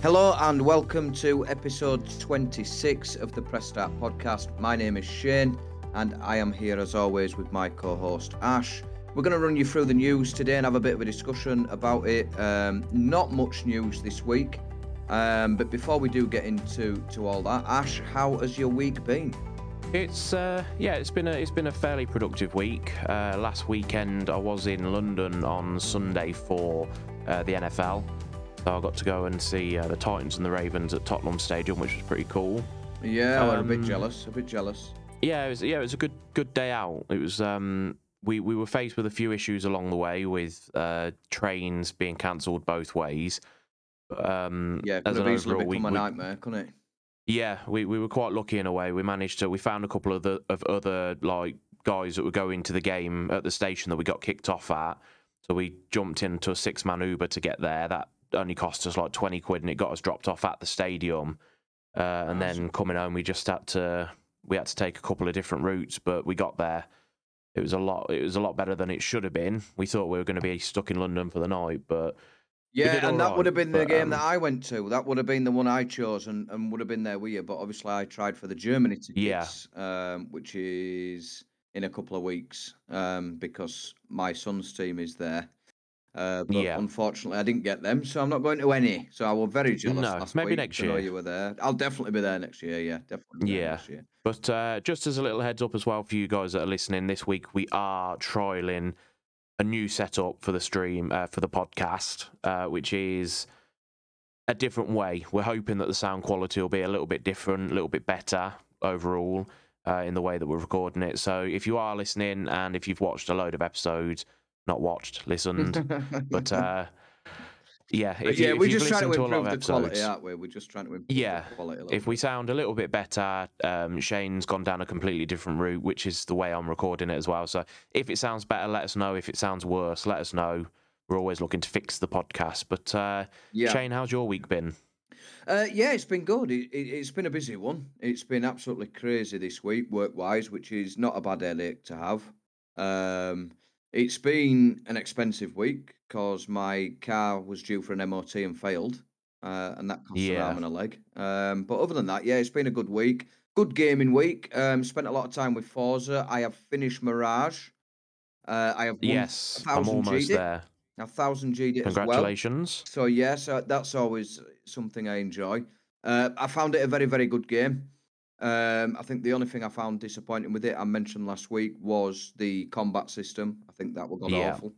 Hello and welcome to episode 26 of the Press Start podcast. My name is Shane and I am here as always with my co host Ash. We're going to run you through the news today and have a bit of a discussion about it. Um, not much news this week, um, but before we do get into to all that, Ash, how has your week been? It's uh, yeah, it's been a it's been a fairly productive week. Uh, last weekend I was in London on Sunday for uh, the NFL, so I got to go and see uh, the Titans and the Ravens at Tottenham Stadium, which was pretty cool. Yeah, um, we're a bit Um, jealous. A bit jealous. Yeah, it was yeah, it was a good good day out. It was um, we we were faced with a few issues along the way with uh, trains being cancelled both ways. Um, Yeah, as an overall, become we, a we- nightmare, couldn't it? Yeah, we, we were quite lucky in a way. We managed to we found a couple of the of other like guys that were going to the game at the station that we got kicked off at. So we jumped into a six man Uber to get there. That only cost us like twenty quid, and it got us dropped off at the stadium. Uh, and then coming home, we just had to we had to take a couple of different routes, but we got there. It was a lot. It was a lot better than it should have been. We thought we were going to be stuck in London for the night, but Yeah, and that would have been the but, game um, that I went to. That would have been the one I chose and, and would have been there with you. But obviously, I tried for the Germany tickets, um, which is in a couple of weeks um, because my son's team is there. Uh, but Yeah. unfortunately, I didn't get them, so I'm not going to any. So I was very jealous No, maybe week next year. you were there. I'll definitely be there next year. Yeah, definitely. Yeah. next year. But uh, just as a little heads up as well for you guys that are listening, this week we are trialing a new setup for the stream uh, for the podcast, uh, which is a different way. We're hoping that the sound quality will be a little bit different, a little bit better overall uh, in the way that we're recording it. So if you are listening and if you've watched a load of episodes, not watched, listened, but uh, yeah, But if, yeah, you, we're just trying to to a lot improve of the quality, episodes, aren't we? We're just trying to improve Yeah, the quality a little if we sound a little bit better, um, Shane's gone down a completely different route, which is the way I'm recording it as well. So if it sounds better, let us know. If it sounds worse, let us know. We're always looking to fix the podcast. But uh, Yeah. Shane, how's your week been? Uh, yeah, it's been good. It, it, it's been a busy one. It's been absolutely crazy this week, work wise, which is not a bad headache to have. Um, it's been an expensive week because my car was due for an MOT and failed, uh, and that cost an Yeah. arm and a leg. Um, but other than that, yeah, it's been a good week. Good gaming week. Um, spent a lot of time with Forza. I have finished Mirage. Uh, I have won yes, I'm 1000 almost G'd it. there. a thousand G'd it as well. Congratulations. So yes, uh, that's always something I enjoy. Uh, I found it a very, very good game. Um, I think the only thing I found disappointing with it, I mentioned last week, was the combat system. I think that was god Yeah. awful.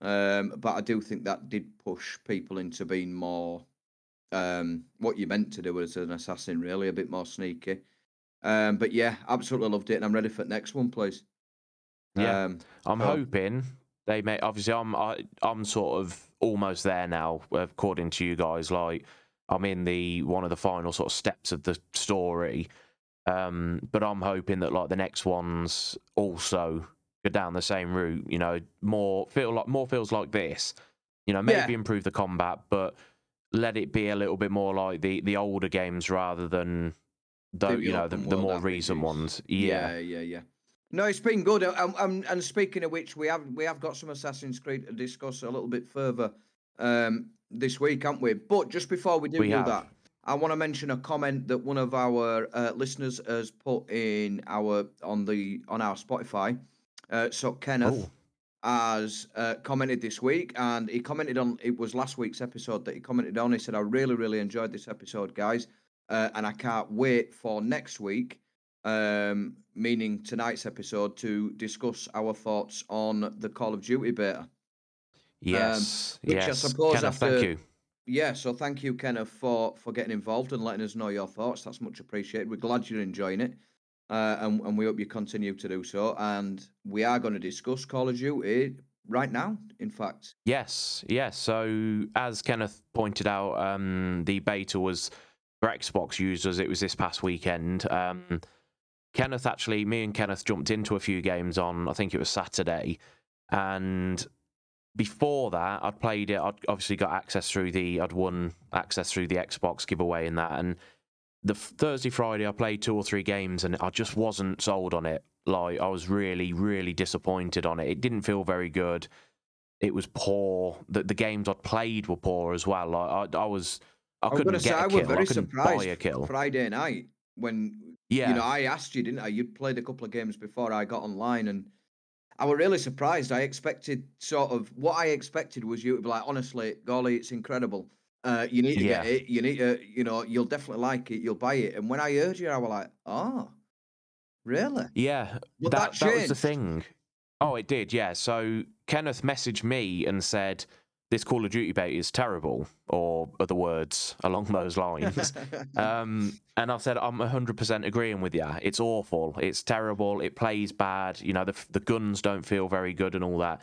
Um, but I do think that did push people into being more um, what you meant to do as an assassin, really, a bit more sneaky. Um, but yeah, absolutely loved it, and I'm ready for the next one, please. Yeah. Um, I'm hoping they may. Obviously, I'm I, I'm sort of almost there now, according to you guys. Like I'm in the one of the final sort of steps of the story, um, but I'm hoping that like the next ones also go down the same route. You know, more feel like more feels like this. You know, maybe Yeah. improve the combat, but let it be a little bit more like the the older games rather than the The you know the, the more recent ones. Yeah. yeah, yeah, yeah. No, it's been good. Um, um, and speaking of which, we have we have got some Assassin's Creed to discuss a little bit further um, this week, haven't we? But just before we do We do that, I want to mention a comment that one of our uh, listeners has put in our on the on our Spotify. Uh, so Kenneth Oh. has uh, commented this week, and he commented on it was last week's episode that he commented on. He said, "I really, really enjoyed this episode, guys, uh, and I can't wait for next week." Um, meaning tonight's episode to discuss our thoughts on the Call of Duty beta. Yes. which I yes. suppose Kenneth, after- thank you. Yeah, so thank you, Kenneth, for for getting involved and letting us know your thoughts. That's much appreciated. We're glad you're enjoying it, uh, and and we hope you continue to do so. And we are going to discuss Call of Duty right now. In fact, Yes, yes. So as Kenneth pointed out, um, the beta was for Xbox users. It was this past weekend. Um, Kenneth actually, me and Kenneth jumped into a few games on. I think it was Saturday, and before that, I'd played it. I'd obviously got access through the. I'd won access through the Xbox giveaway and that. And the Thursday, Friday, I played two or three games, and I just wasn't sold on it. Like I was really, really disappointed on it. It didn't feel very good. It was poor. The, the games I'd played were poor as well. Like I, I was I couldn't say get a I kill. was very I couldn't buy surprised a kill. Friday night when Yeah, you know I asked you, didn't I? You'd played a couple of games before I got online, and I was really surprised. I expected sort of what I expected was you to be like, honestly, golly, it's incredible. Uh, you need to get it. You need to, you know, you'll definitely like it. You'll buy it. And when I heard you, I was like, oh, really? yeah. That That that was the thing. Oh, it did. Yeah. So Kenneth messaged me and said this Call of Duty beta is terrible, or other words along those lines. Um, and I said, I'm 100% agreeing with you. It's awful. It's terrible. It plays bad. You know, the, the guns don't feel very good and all that.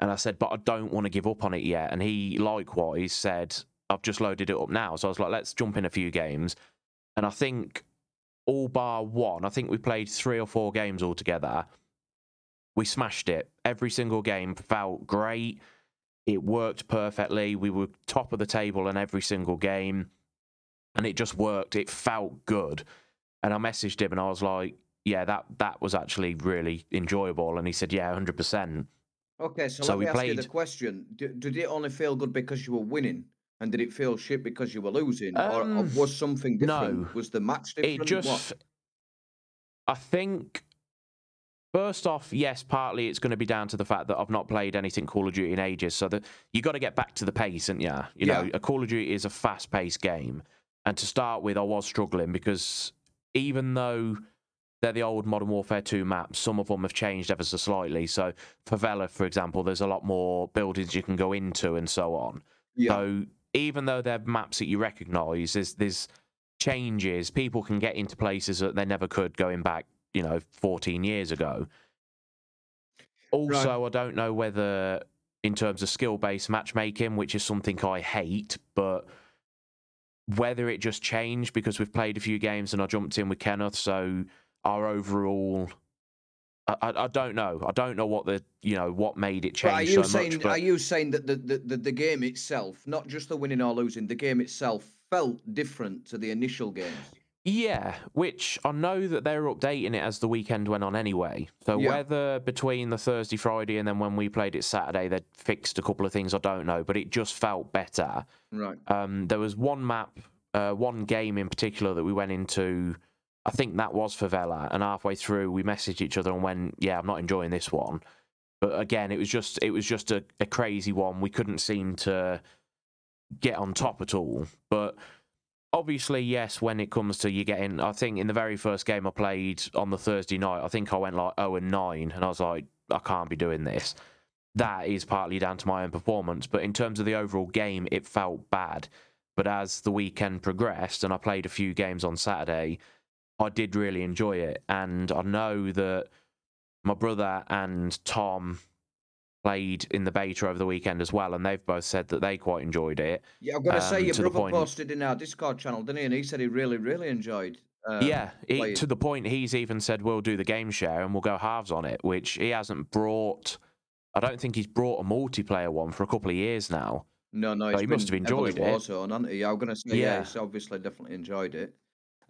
And I said, but I don't want to give up on it yet. And he likewise said, I've just loaded it up now. So I was like, let's jump in a few games. And I think all bar one, I think we played three or four games altogether. We smashed it. Every single game felt great. It worked perfectly. We were top of the table in every single game and it just worked. It felt good. And I messaged him and I was like, yeah, that that was actually really enjoyable. And he said, yeah, 100%. okay, so, So let me we ask you the question: D- Did it only feel good because you were winning, and did it feel shit because you were losing, or, or Um, was something different? no, Was the match it different? What? just, I think, first off, yes, partly it's going to be down to the fact that I've not played anything Call of Duty in ages. So that you got to get back to the pace, and yeah, you Yeah. know, a Call of Duty is a fast paced game. And to start with, I was struggling because even though they're the old Modern Warfare 2 maps. Some of them have changed ever so slightly. So, Favela, for example, there's a lot more buildings you can go into and so on. Yeah. So, even though they're maps that you recognise, there's, there's changes. People can get into places that they never could going back, you know, 14 years ago. Also, I don't know whether, in terms of skill based matchmaking, which is something I hate, but whether it just changed because we've played a few games and I jumped in with Kenneth, so our overall. I, I, I don't know. I don't know what the you know what made it But are change you so saying much. But are you saying that the, the, the, the game itself, not just the winning or losing, the game itself felt different to the initial games? Yeah, which I know that they're updating it as the weekend went on anyway. So Yeah. whether between the Thursday, Friday, and then when we played it Saturday, they fixed a couple of things, I don't know. But it just felt better. Right. Um, there was one map, uh, one game in particular that we went into. I think that was Favela, and halfway through we messaged each other and went, "Yeah, I'm not enjoying this one." But again, it was just it was just a, a crazy one. We couldn't seem to get on top at all. But obviously, yes, when it comes to you getting, I think in the very first game I played on the Thursday night, I think I went like 0 and 9, and I was like, I can't be doing this. That is partly down to my own performance, but in terms of the overall game, it felt bad. But as the weekend progressed and I played a few games on Saturday, I did really enjoy it. And I know that my brother and Tom played in the beta over the weekend as well, and they've both said that they quite enjoyed it. Yeah, I'm gonna say Um, your to brother posted in our Discord channel, didn't he? And he said he really, really enjoyed. Um, yeah, he, to the point he's even said we'll do the game share and we'll go halves on it, which he hasn't brought. I don't think he's brought a multiplayer one for a couple of years now. No, no, he's he must have enjoyed it. Warzone, hasn't he? I'm gonna say yeah, Yeah. he's obviously definitely enjoyed it.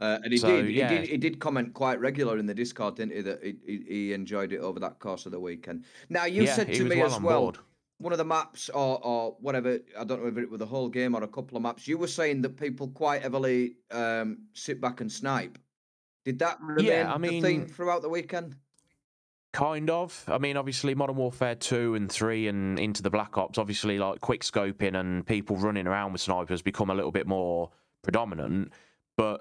Uh, and he So, did, he did, he did comment quite regular in the Discord, didn't he? That he, he, he enjoyed it over that course of the weekend. Now you yeah, said to me well as well, board. one of the maps or or whatever, I don't know whether it was the whole game or a couple of maps. You were saying that people quite heavily um, sit back and snipe. Did that remain I the theme mean- throughout the weekend? Kind of. I mean, obviously, Modern Warfare 2 and 3 and into the Black Ops, obviously, like quick scoping and people running around with snipers become a little bit more predominant. But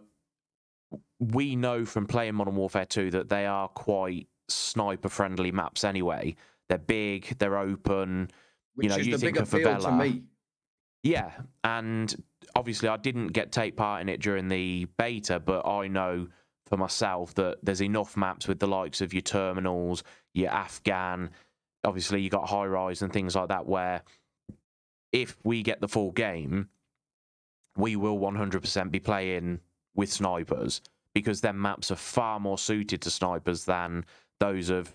we know from playing Modern Warfare 2 that they are quite sniper friendly maps anyway. They're big, they're open. Which know, is you the think of Favela, me. Yeah, and obviously I didn't get take part in it during the beta, but I know for myself that there's enough maps with the likes of your terminals, your Afghan, obviously you got high rise and things like that where if we get the full game, we will 100% be playing with snipers because their maps are far more suited to snipers than those of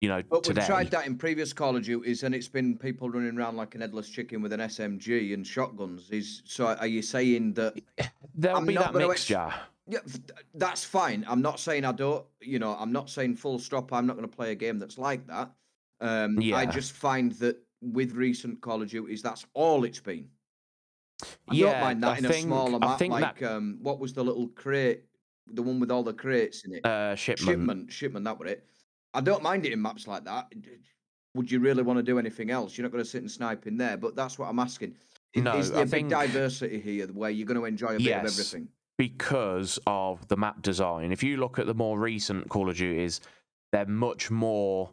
you know But today. we've tried that in previous Call of Duties, and it's been people running around like an headless chicken with an SMG and shotguns. Is so? Are you saying that? There'll I'm be that gonna ex- mixture. Yeah, that's fine. I'm not saying I don't. You know, I'm not saying full stop. I'm not going to play a game that's like that. Um, I just find that with recent Call of Duties, that's all it's been. I Yeah, don't mind that I in a think smaller I map. think Like, that um, what was the little crate, the one with all the crates in it? uh, shipment. Shipment, shipment. That were it. I don't mind it in maps like that. Would you really want to do anything else? You're not going to sit and snipe in there. But that's what I'm asking. Is, No, is there I a big think diversity here where you're going to enjoy a bit of everything? because of the map design. If you look at the more recent Call of Duties, they're much more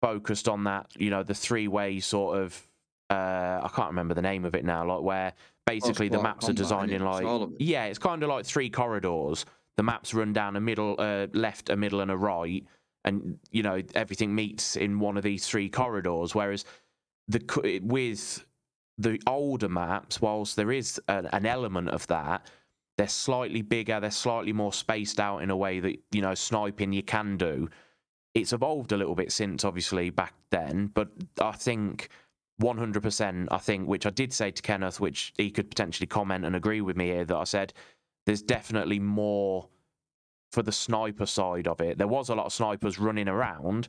focused on that. You know, the three-way sort of. Uh, I can't remember the name of it now. Like where basically the Close maps are designed in It's like all of it. yeah, it's kind of like three corridors. The maps run down a middle, uh, left, a middle, and a right, and you know everything meets in one of these three corridors. Whereas the with the older maps, whilst there is an, an element of that, they're slightly bigger, they're slightly more spaced out in a way that you know sniping you can do. It's evolved a little bit since obviously back then, but I think 100%. I think, which I did say to Kenneth, which he could potentially comment and agree with me here, that I said there's definitely more for the sniper side of it. There was a lot of snipers running around,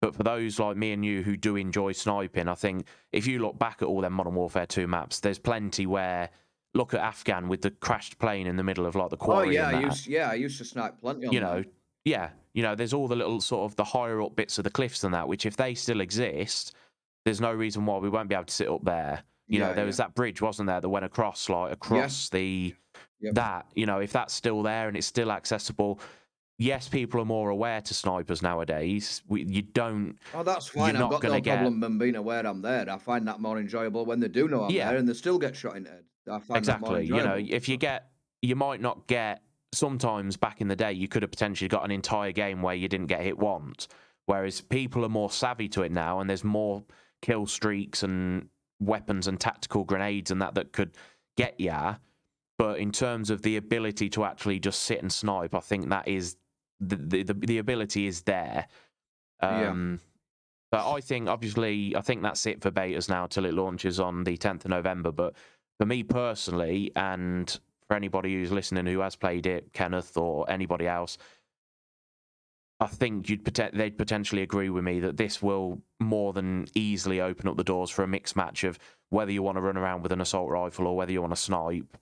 but for those like me and you who do enjoy sniping, I think if you look back at all them Modern Warfare 2 maps, there's plenty where look at Afghan with the crashed plane in the middle of like the quarry. Oh quarry. yeah, I used yeah, I used to snipe plenty on you that. know, yeah, you know, there's all the little sort of the higher up bits of the cliffs and that, which if they still exist, there's no reason why we won't be able to sit up there. You know, there yeah. was that bridge, wasn't there, that went across like across the Yep. that. You know, if that's still there and it's still accessible, yes, people are more aware to snipers nowadays. We, you don't. Oh, that's fine. I've not got no get- problem them being aware I'm there. I find that more enjoyable when they do know I'm Yeah. there and they still get shot in the head. I find that more exactly. You know, if you get, you might not get. Sometimes back in the day, you could have potentially got an entire game where you didn't get hit once. Whereas people are more savvy to it now, and there's more kill streaks and weapons and tactical grenades and that that could get ya. But in terms of the ability to actually just sit and snipe, I think that is the the, the, the ability is there. Yeah. Um, But I think, obviously, I think that's it for betas now till it launches on the 10th of November. But for me personally, and for anybody who's listening who has played it, Kenneth or anybody else, I think you'd they'd potentially agree with me that this will more than easily open up the doors for a mixed match of whether you want to run around with an assault rifle or whether you want to snipe.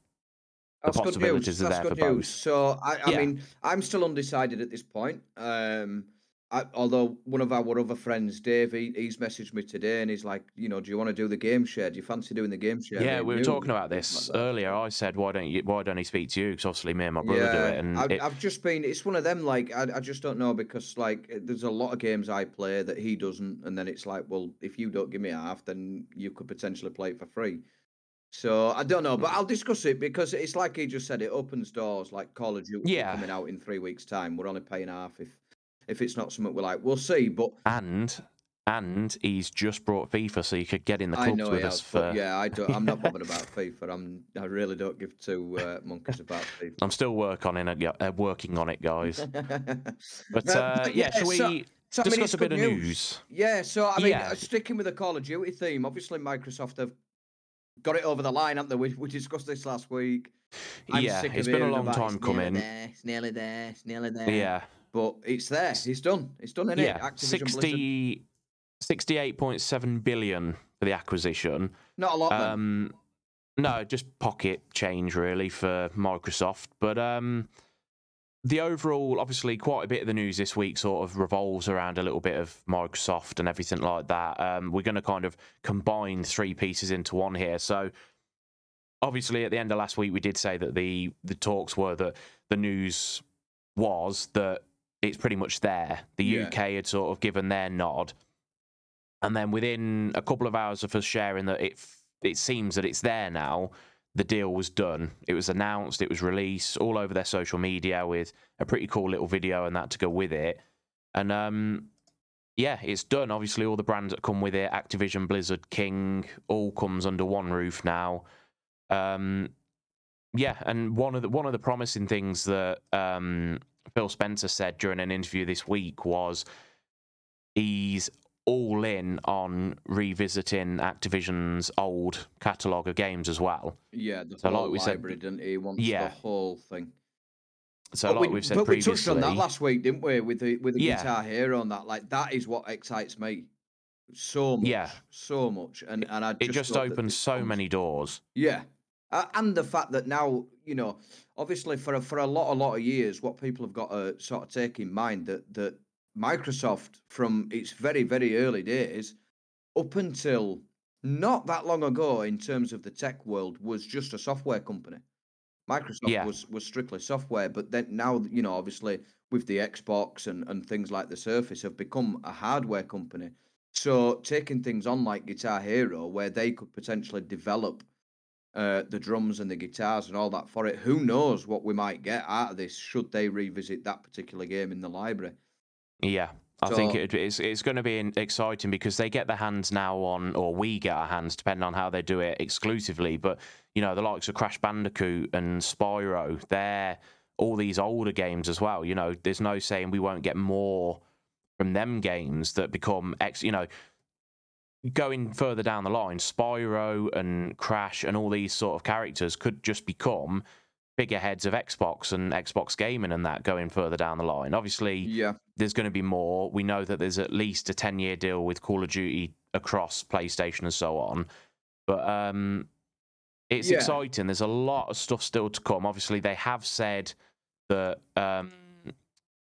The That's good news. That's there good for news. both. So I, I Yeah. mean, I'm still undecided at this point. Um, I, although one of our other friends, Dave, he, he's messaged me today and he's like, you know, do you want to do the game share? Do you fancy doing the game share? Yeah, we were you?" talking about this like earlier. I said, why don't you? Why don't he speak to you? Because obviously, me and my brother do it, and I've, it, I've just been. It's one of them. Like I, I just don't know because like eh, there's a lot of games I play that he doesn't, and then it's like, well, if you don't give me half, then you could potentially play it for free. So I don't know, but I'll discuss it because it's like he just said. It opens doors. Like Call of Duty Yeah. coming out in three weeks' time. We're only paying half if if it's not something we're like. We'll see, but and and he's just brought FIFA, so you could get in the clubs with us has. for. Yeah, I don't. I'm not bothered about FIFA. I'm. I really don't give two uh, monkeys about FIFA. I'm still work on it, uh, working on it, guys. But But- uh, but yeah, shall we so- so, I mean, discuss a bit of news? Yeah, so I mean, Yeah. uh, sticking with the Call of Duty theme, obviously Microsoft have got it over the line, haven't they? We, we discussed this last week. I'm yeah, it's been a long about time coming. There, it's nearly there. It's nearly there. Yeah, but it's there. It's done. It's done, innit? yeah, Blizzard. 60, 68.7 billion for the acquisition. Not a lot. Um, no, just pocket change really for Microsoft. But um, the overall, obviously, quite a bit of the news this week sort of revolves around a little bit of Microsoft and everything like that. Um, we're going to kind of combine three pieces into one here. So, obviously, at the end of last week, we did say that the the talks were that the news was that it's pretty much there. The Yeah. UK had sort of given their nod, and then within a couple of hours of us sharing that it it seems that it's there now. The deal was done. It was announced. It was released all over their social media with a pretty cool little video and that to go with it. And um, yeah, it's done. Obviously, all the brands that come with it, Activision, Blizzard, King, all comes under one roof now. Um, yeah, and one of the one of the promising things that um, Phil Spencer said during an interview this week was he's all in on revisiting Activision's old catalogue of games as well. yeah, the so like we said- didn't he? Wants Yeah. the whole thing. So, but like we, we've said but we touched on that last week, didn't we? With the with the Yeah. Guitar Hero on that. Like that is what excites me so much. Yeah. so much. And and I it just opens so comes- many doors. Yeah, Uh, and the fact that now, you know, obviously for a, for a lot a lot of years, what people have got to sort of take in mind that that Microsoft, from its very very early days up until not that long ago, in terms of the tech world, was just a software company. Microsoft Yeah. was was strictly software, but then now you know, obviously with the Xbox and and things like the Surface have become a hardware company. So taking things on like Guitar Hero, where they could potentially develop uh, the drums and the guitars and all that for it. Who knows what we might get out of this should they revisit that particular game in the library? Yeah, I think it, it's it's going to be exciting because they get their hands now on, or we get our hands, depending on how they do it exclusively. But you know, the likes of Crash Bandicoot and Spyro, they're all these older games as well. You know, there's no saying we won't get more from them games that become ex. You know, going further down the line, Spyro and Crash and all these sort of characters could just become figureheads of Xbox and Xbox gaming and that going further down the line. Obviously, Yeah, there's going to be more. We know that there's at least a 10 year deal with Call of Duty across PlayStation and so on. But um, it's Yeah. exciting. There's a lot of stuff still to come. Obviously, they have said that um,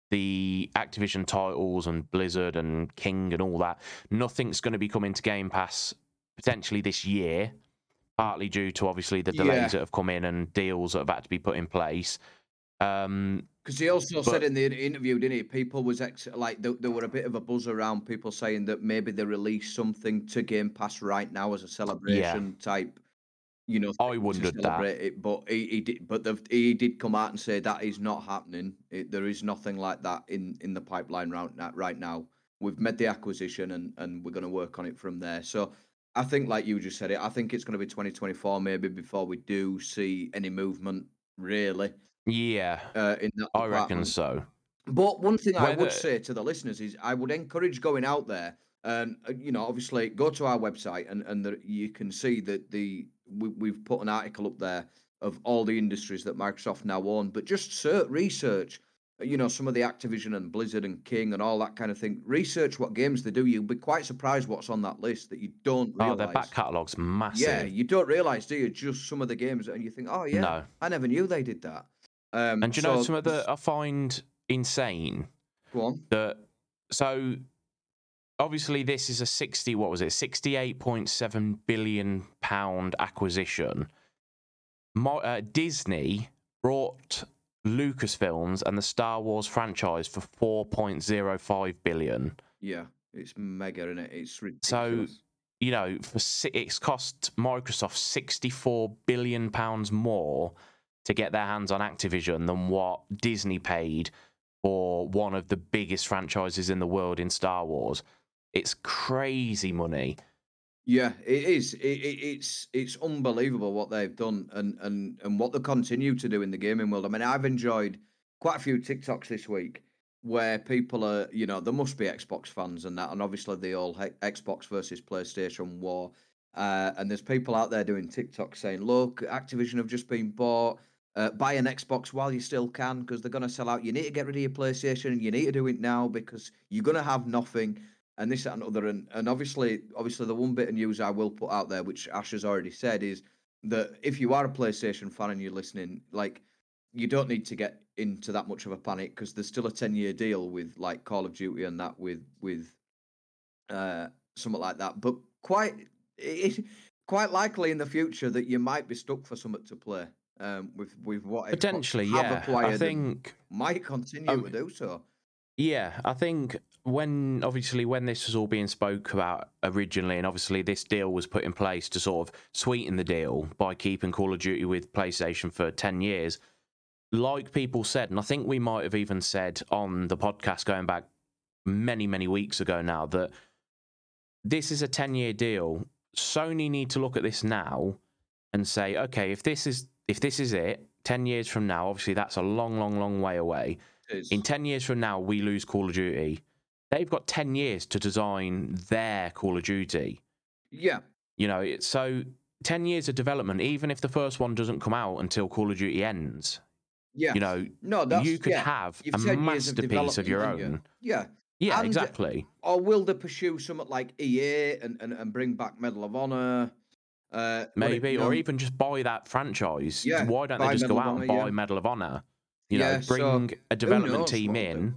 the Activision titles and Blizzard and King and all that, nothing's going to be coming to Game Pass potentially this year, partly due to obviously the delays Yeah. that have come in and deals that have had to be put in place. Um, because he also But- said in the interview, didn't he? People was ex- like there, there were a bit of a buzz around people saying that maybe they release something to Game Pass right now as a celebration type. You know, I wondered that. celebrate it, but he, he did. But the, he did come out and say that is not happening. It, there is nothing like that in in the pipeline right now. Right now, we've made the acquisition and and we're going to work on it from there. So I think, like you just said it, I think it's going to be 2024 maybe before we do see any movement really yeah, uh, in that. I reckon so. But one thing I would say to the listeners is I would encourage going out there and uh, you know obviously go to our website and and the, you can see that the we, we've put an article up there of all the industries that Microsoft now own. But just search, research, you know, some of the Activision and Blizzard and King and all that kind of thing. Research what games they do. You'll be quite surprised what's on that list that you don't Oh, their back catalogue's massive. yeah, you don't realize, do you? Just some of the games, and you think, oh yeah, No. I never knew they did that. Um, And do you know some of the I find insane Go on. that so obviously this is a 60 what was it 68.7 billion pound acquisition Mo- uh, disney brought lucasfilms and the star wars franchise for 4.05 billion Yeah, it's mega, is it? It's ridiculous. So, you know for it's cost microsoft 64 billion pounds more to get their hands on activision than what disney paid for one of the biggest franchises in the world in star wars it's crazy money yeah, it is. It, it, it's it's unbelievable what they've done and and and what they continue to do in the gaming world. I mean, I've enjoyed quite a few TikToks this week where people are, you know, there must be Xbox fans and that, and obviously the all Xbox versus PlayStation war. Uh, and there's people out there doing TikTok saying, "Look, Activision have just been bought. Uh, buy an Xbox while you still can because they're going to sell out. You need to get rid of your PlayStation, and you need to do it now because you're going to have nothing." And this that, and other, and, and obviously, obviously, the one bit of news I will put out there, which Ash has already said, is that if you are a PlayStation fan and you're listening, like you don't need to get into that much of a panic because there's still a 10 year deal with like Call of Duty and that with with uh something like that. But quite it, quite likely in the future that you might be stuck for something to play um with with what potentially have yeah i think might continue um, to do so. Yeah, I think when obviously when this was all being spoke about originally, and obviously this deal was put in place to sort of sweeten the deal by keeping Call of Duty with PlayStation for ten years. Like people said, and I think we might have even said on the podcast going back many many weeks ago now that this is a ten year deal. Sony need to look at this now and say, okay, if this is if this is it, ten years from now, obviously that's a long, long, long way away in 10 years from now we lose call of duty they've got 10 years to design their call of duty yeah, you know it's so 10 years of development even if the first one doesn't come out until call of duty ends yeah. you know no, that's you could yeah. have You've a 10 years of masterpiece of, your own? Yeah. yeah And- exactly Or will they pursue something like EA and, and, and bring back Medal of Honor Uh, maybe, or even just buy that franchise. Yeah, Why don't they just Medal go out and buy yeah. Medal of Honor? You know, so bring a development knows team in.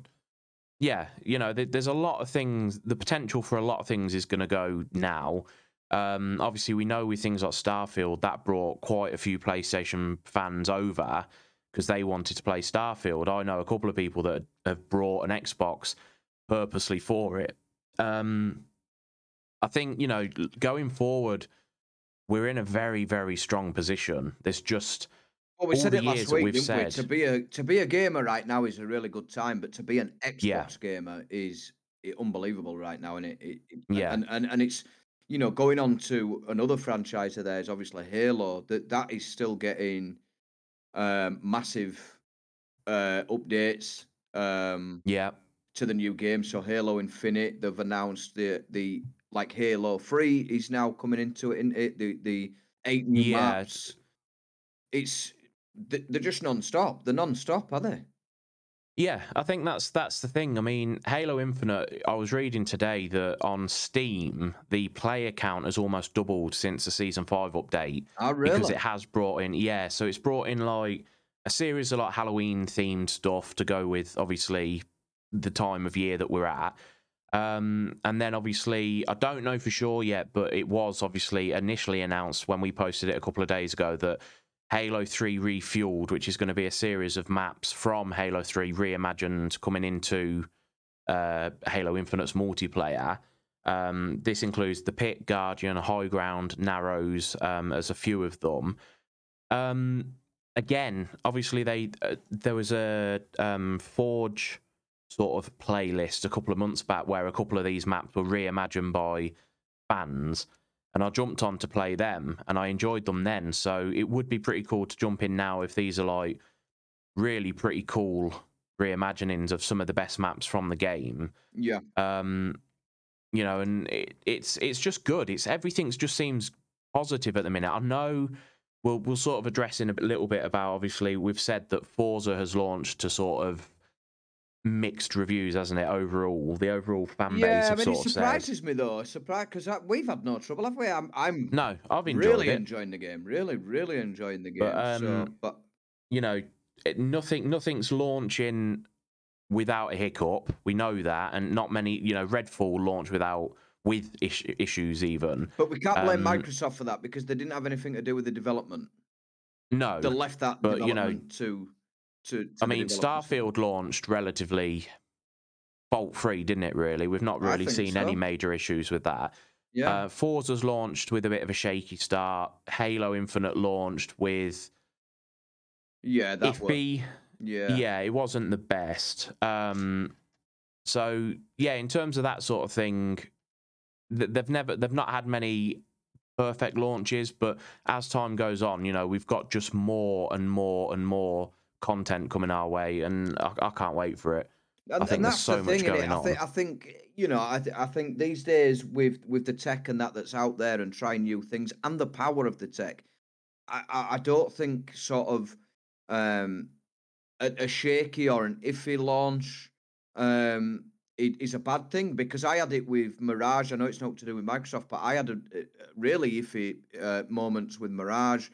Yeah, you know, there, there's a lot of things. The potential for a lot of things is going to go now. Um, obviously, we know with things like Starfield that brought quite a few PlayStation fans over because they wanted to play Starfield. I know a couple of people that have brought an Xbox purposely for it. Um, I think you know, going forward, we're in a very, very strong position. There's just Well, we all said it last week, didn't we? To be a to be a gamer right now is a really good time, but to be an Xbox Yeah. gamer is unbelievable right now, and it, it, it- Yeah. and, and and it's you know going on to another franchise of theirs, obviously Halo. That that is still getting um, massive uh, updates um, yeah, to the new game. So Halo Infinite, they've announced the the like Halo Three is now coming into it. In it the the eight new Yeah. maps. It's they're just non-stop. They're non-stop, are they? Yeah, I think that's that's the thing. I mean, Halo Infinite. I was reading today that on Steam, the player count has almost doubled since the season five update Oh, really? because it has brought in. Yeah, so it's brought in like a series of like Halloween themed stuff to go with obviously the time of year that we're at. Um, and then obviously, I don't know for sure yet, but it was obviously initially announced when we posted it a couple of days ago that Halo 3 Refueled, which is going to be a series of maps from Halo 3 reimagined coming into uh, Halo Infinite's multiplayer. Um, this includes the Pit, Guardian, High Ground, Narrows, um, as a few of them. Um, again, obviously, they uh, there was a um, Forge sort of playlist a couple of months back where a couple of these maps were reimagined by fans and I jumped on to play them and I enjoyed them then. So it would be pretty cool to jump in now if these are like really pretty cool reimaginings of some of the best maps from the game. yeah. Um, you know, and it, it's it's just good. It's everything's just seems positive at the minute. I know we'll we'll sort of address in a little bit about obviously we've said that Forza has launched to sort of mixed reviews, hasn't it? Overall, the overall fan base Yeah, I mean, it of said. surprises me though. Surprise because we've had no trouble, have we? I'm, I'm No, I've enjoyed really it. enjoying the game. Really, really enjoying the game. But, so, um, but you know, it, nothing nothing's launching without a hiccup. We know that, and not many. You know, Redfall launched without with is- issues even. but we can't blame um, Microsoft for that because they didn't have anything to do with the development. No, They left that but, you know, to to. to I mean. Starfield launched relatively fault free, didn't it? Really, we've not really seen any major issues with that. Yeah, Uh, Forza's launched with a bit of a shaky start. Halo Infinite launched with yeah, that was. iffy. Yeah, yeah. it wasn't the best. Um, so yeah, in terms of that sort of thing, they've never they've not had many perfect launches, but as time goes on, you know, we've got just more and more and more content coming our way, and I, I can't wait for it. And, I think and there's that's so the much thing, I think, on. I think you know, I, th- I think these days with with the tech and that that's out there and trying new things and the power of the tech, I I, I don't think sort of um a, a shaky or an iffy launch um it is a bad thing because I had it with Mirage. I know it's not to do with Microsoft, but I had a, a really iffy uh, moments with Mirage.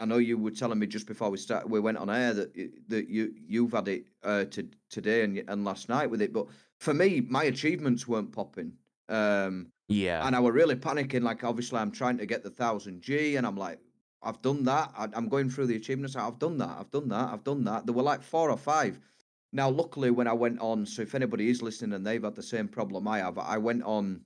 I know you were telling me just before we start we went on air that that you you've had it uh, to, today and and last night with it, but for me, my achievements weren't popping. Um, Yeah, and I were really panicking. Like, obviously, I'm trying to get the thousand G, and I'm like, I've done that. I, I'm going through the achievements. I've done that. I've done that. I've done that. There were like four or five. Now, luckily, when I went on, so if anybody is listening and they've had the same problem I have, I went on.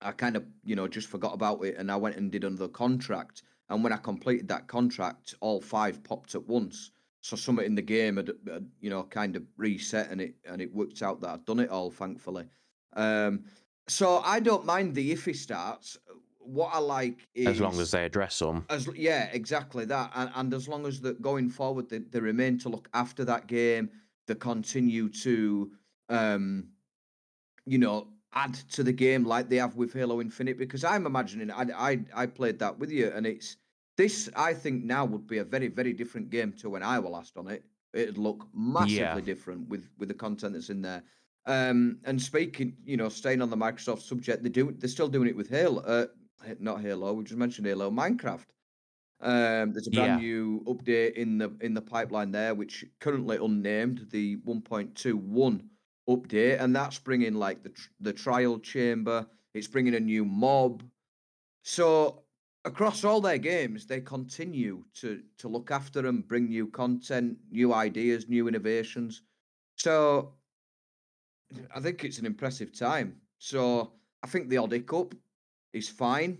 I kind of, you know, just forgot about it, and I went and did another contract. And when I completed that contract, all five popped at once. So something in the game had, had, you know, kind of reset, and it and it worked out that I'd done it all, thankfully. Um, so I don't mind the iffy starts. What I like is as long as they address them. as yeah, exactly that, and, and as long as that going forward, they, they remain to look after that game, they continue to, um, you know, add to the game like they have with Halo Infinite. Because I'm imagining, I I I played that with you, and it's this. I think now would be a very very different game to when I was last on it. It'd look massively Yeah. different with with the content that's in there. Um, and speaking, you know, staying on the Microsoft subject, they do they're still doing it with Halo. Uh, not Halo. We just mentioned Halo. Minecraft. Um, there's a brand Yeah. new update in the in the pipeline there, which currently unnamed, the 1.21 update, and that's bringing like the tr- the trial chamber. It's bringing a new mob. So across all their games, they continue to to look after and bring new content, new ideas, new innovations. So I think it's an impressive time. So I think the odd hiccup is fine.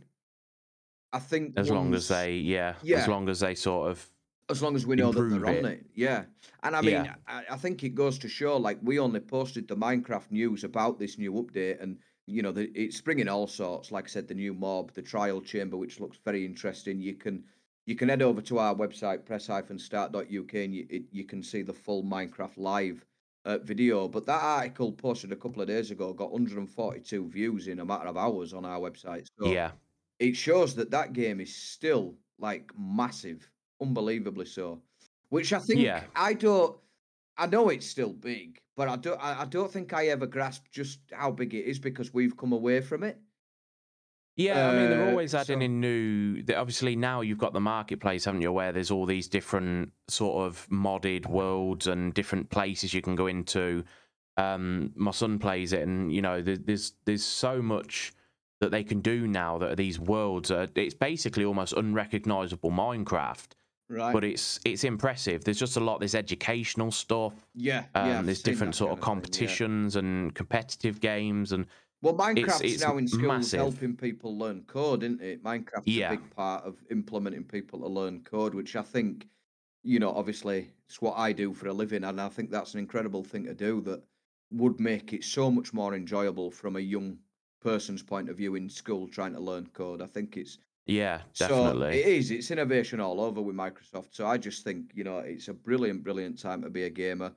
I think As long as they, yeah, Yeah. as long as they sort of, as long as we know that they're on it. it. Yeah. And I mean, Yeah. I, I think it goes to show like we only posted the Minecraft news about this new update and you know, the, it's bringing all sorts. Like I said, the new mob, the trial chamber, which looks very interesting. You can you can head over to our website press-start.uk and you, it, you can see the full Minecraft live uh, video. But that article posted a couple of days ago got 142 views in a matter of hours on our website. So yeah, it shows that that game is still like massive, unbelievably so. Which I think Yeah. I don't. I know it's still big, but I don't. I, don't think I ever grasped just how big it is because we've come away from it. Yeah, I mean they're Uh, always adding so- in new. Obviously now you've got the marketplace, haven't you? Where there's all these different sort of modded worlds and different places you can go into. Um, my son plays it, and you know there's there's so much that they can do now that these worlds are. It's basically almost unrecognizable Minecraft, Right. but it's it's impressive. There's just a lot. There's educational stuff. yeah. Um, yeah. There's different sort of kind thing, yeah. competitions and competitive games and Well, Minecraft's it's now in schools massive. helping people learn code, isn't it? Minecraft's Yeah. a big part of implementing people to learn code, which I think, you know, obviously it's what I do for a living, and I think that's an incredible thing to do that would make it so much more enjoyable from a young person's point of view in school trying to learn code. I think it's yeah, so definitely. it is. It's innovation all over with Microsoft. So I just think you know it's a brilliant, brilliant time to be a gamer.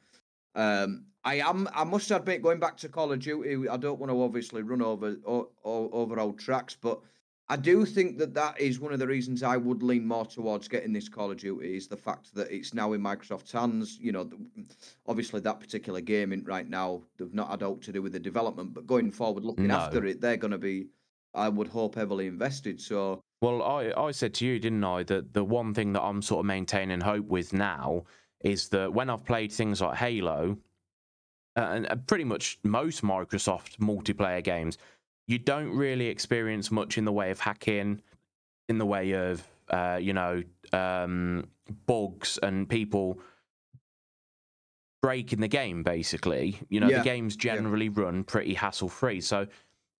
Um, I am. I must admit, going back to Call of Duty, I don't want to obviously run over o- over old tracks, but I do think that that is one of the reasons I would lean more towards getting this Call of Duty is the fact that it's now in Microsoft's hands. You know, obviously that particular game in right now they've not had out to do with the development, but going forward, looking No. after it, they're going to be, I would hope, heavily invested. So Well, I, I said to you, didn't I, that the one thing that I'm sort of maintaining hope with now is that when I've played things like Halo uh, and uh, pretty much most Microsoft multiplayer games, you don't really experience much in the way of hacking, in the way of, uh, you know, um, bugs and people breaking the game, basically. You know, Yeah, the games yeah. generally run pretty hassle free. So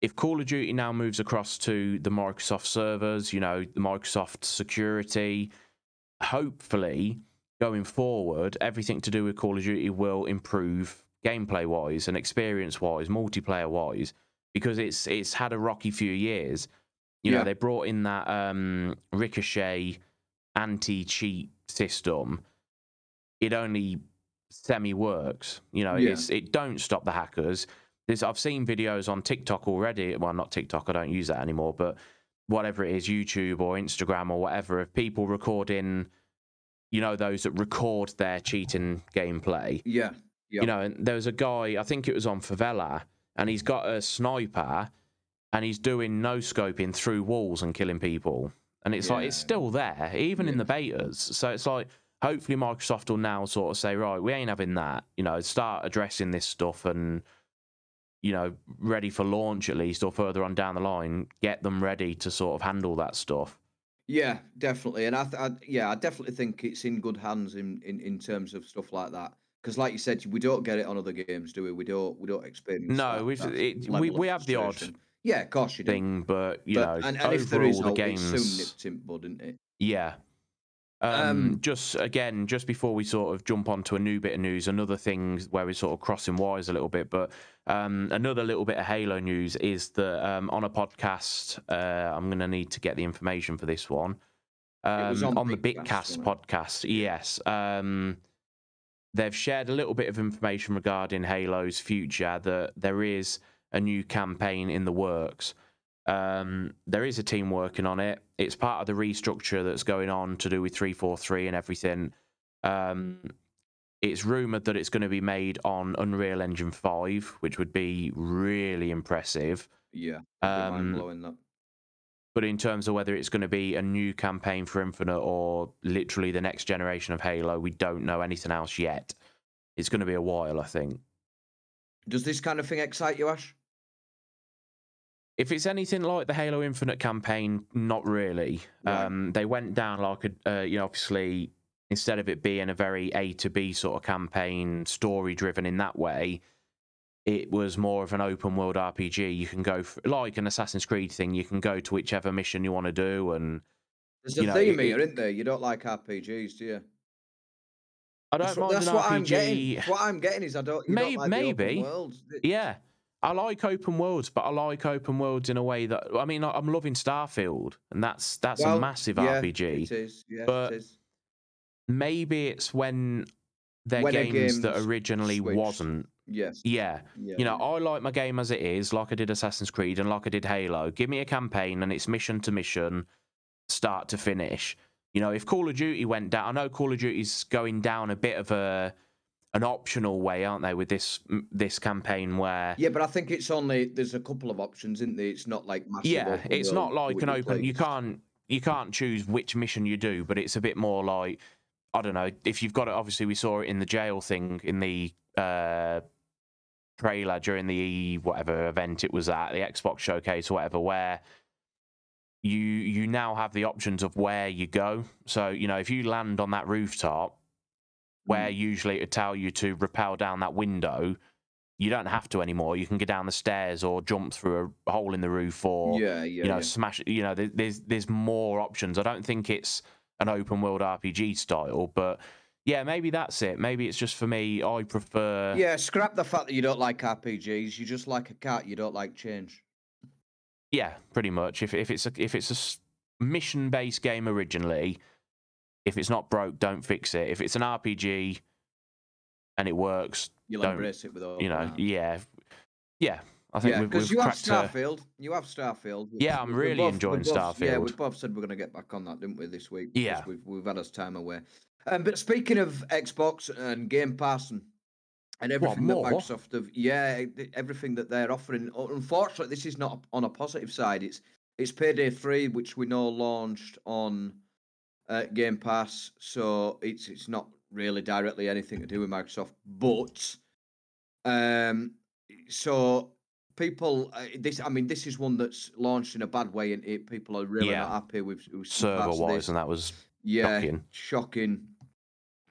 if Call of Duty now moves across to the Microsoft servers, you know, the Microsoft security, hopefully going forward, everything to do with Call of Duty will improve gameplay wise and experience wise, multiplayer wise, because it's it's had a rocky few years. You know, Yeah. they brought in that um, Ricochet anti cheat system. It only semi works. You know, Yeah. it's it don't stop the hackers. There's, I've seen videos on TikTok already. Well, not TikTok. I don't use that anymore. But whatever it is, YouTube or Instagram or whatever, of people recording, you know, those that record their cheating gameplay. yeah, yeah, You know, and there was a guy, I think it was on Favela, and he's got a sniper and he's doing no scoping through walls and killing people. And it's like, it's still there, even in the betas. So it's like, hopefully Microsoft will now sort of say, right, we ain't having that. You know, start addressing this stuff and, you know, ready for launch at least or further on down the line, get them ready to sort of handle that stuff. yeah, definitely. And I, th- I, yeah, I definitely think it's in good hands in in, in terms of stuff like that. Because, like you said, we don't get it on other games, do we? We don't. We don't experience. No, we've- it- we- we have the odd. Yeah, of course you do. Thing, but, you but, know, and, and overall, if there is, the game's. soon nipped in bud, isn't it? Yeah. Um, Um, just again, just before we sort of jump onto a new bit of news, another thing where we're sort of crossing wires a little bit, but um, another little bit of Halo news is that um, on a podcast, uh, I'm going to need to get the information for this one. Um, was on the Bitcast, Bitcast podcast, yes. Um, they've shared a little bit of information regarding Halo's future, that there is a new campaign in the works. Um, there is a team working on it. It's part of the restructure that's going on to do with 343 and everything. Um, it's rumored that it's going to be made on Unreal Engine 5, which would be really impressive. Yeah, Um, blowing that. But in terms of whether it's going to be a new campaign for Infinite or literally the next generation of Halo, we don't know anything else yet. It's going to be a while, I think. Does this kind of thing excite you, Ash? If it's anything like the Halo Infinite campaign, not really. Right. Um, they went down like a, uh, you know, obviously instead of it being a very A to B sort of campaign, story driven in that way, it was more of an open world RPG. You can go for, like an Assassin's Creed thing. You can go to whichever mission you want to do, and There's a know, theme here, isn't there? You don't like RPGs, do you? I don't That's, mind that's an what RPG. I'm getting. What I'm getting is I don't. You May- don't like maybe. Yeah, I like open worlds, but I like open worlds in a way that I mean, I'm loving Starfield, and that's that's Well, a massive yeah, RPG. It is. Yeah, but it is. Maybe it's when they're When games that originally switched. wasn't. Yes. Yeah, Yeah. you know, I like my game as it is, like I did Assassin's Creed and like I did Halo. Give me a campaign and it's mission to mission, start to finish. You know, if Call of Duty went down, I know Call of Duty's going down a bit of a an optional way, aren't they, with this this campaign where Yeah, but I think it's only there's a couple of options, isn't there? It's not like massive. yeah, it's not like an open. You can't you can't choose which mission you do, but it's a bit more like I don't know. If you've got it, obviously we saw it in the jail thing in the uh, trailer during the whatever event it was at the Xbox showcase or whatever, where you you now have the options of where you go. So you know if you land on that rooftop, where Mm. usually it would tell you to rappel down that window. You don't have to anymore. You can go down the stairs or jump through a hole in the roof or Yeah, yeah. you know yeah. smash you know there's there's more options i don't think it's an open world rpg style but yeah maybe that's it maybe it's just for me i prefer Yeah, scrap the fact that you don't like RPGs. You just like a cat. You don't like change. yeah pretty much if if it's a if it's a mission based game originally if it's not broke don't fix it if it's an rpg and it works You'll Don't- embrace it with all. you know yeah yeah i think Yeah, we've, because you have Starfield. You have Starfield. Yeah, I'm really both- enjoying both- Yeah, we both said we're going to get back on that, didn't we, this week? Yeah. we've we've had us time away. Um, but speaking of Xbox and Game Pass and, and everything that? Microsoft have, yeah, everything that they're offering. Unfortunately, this is not on a positive side. It's it's Payday Three, which we know launched on uh, Game Pass, so it's it's not really directly anything to do with Microsoft, but um, so people, uh, this I mean, this is one that's launched in a bad way, and it, people are really Yeah. not happy with, with server wise and that was Yeah, shocking. shocking.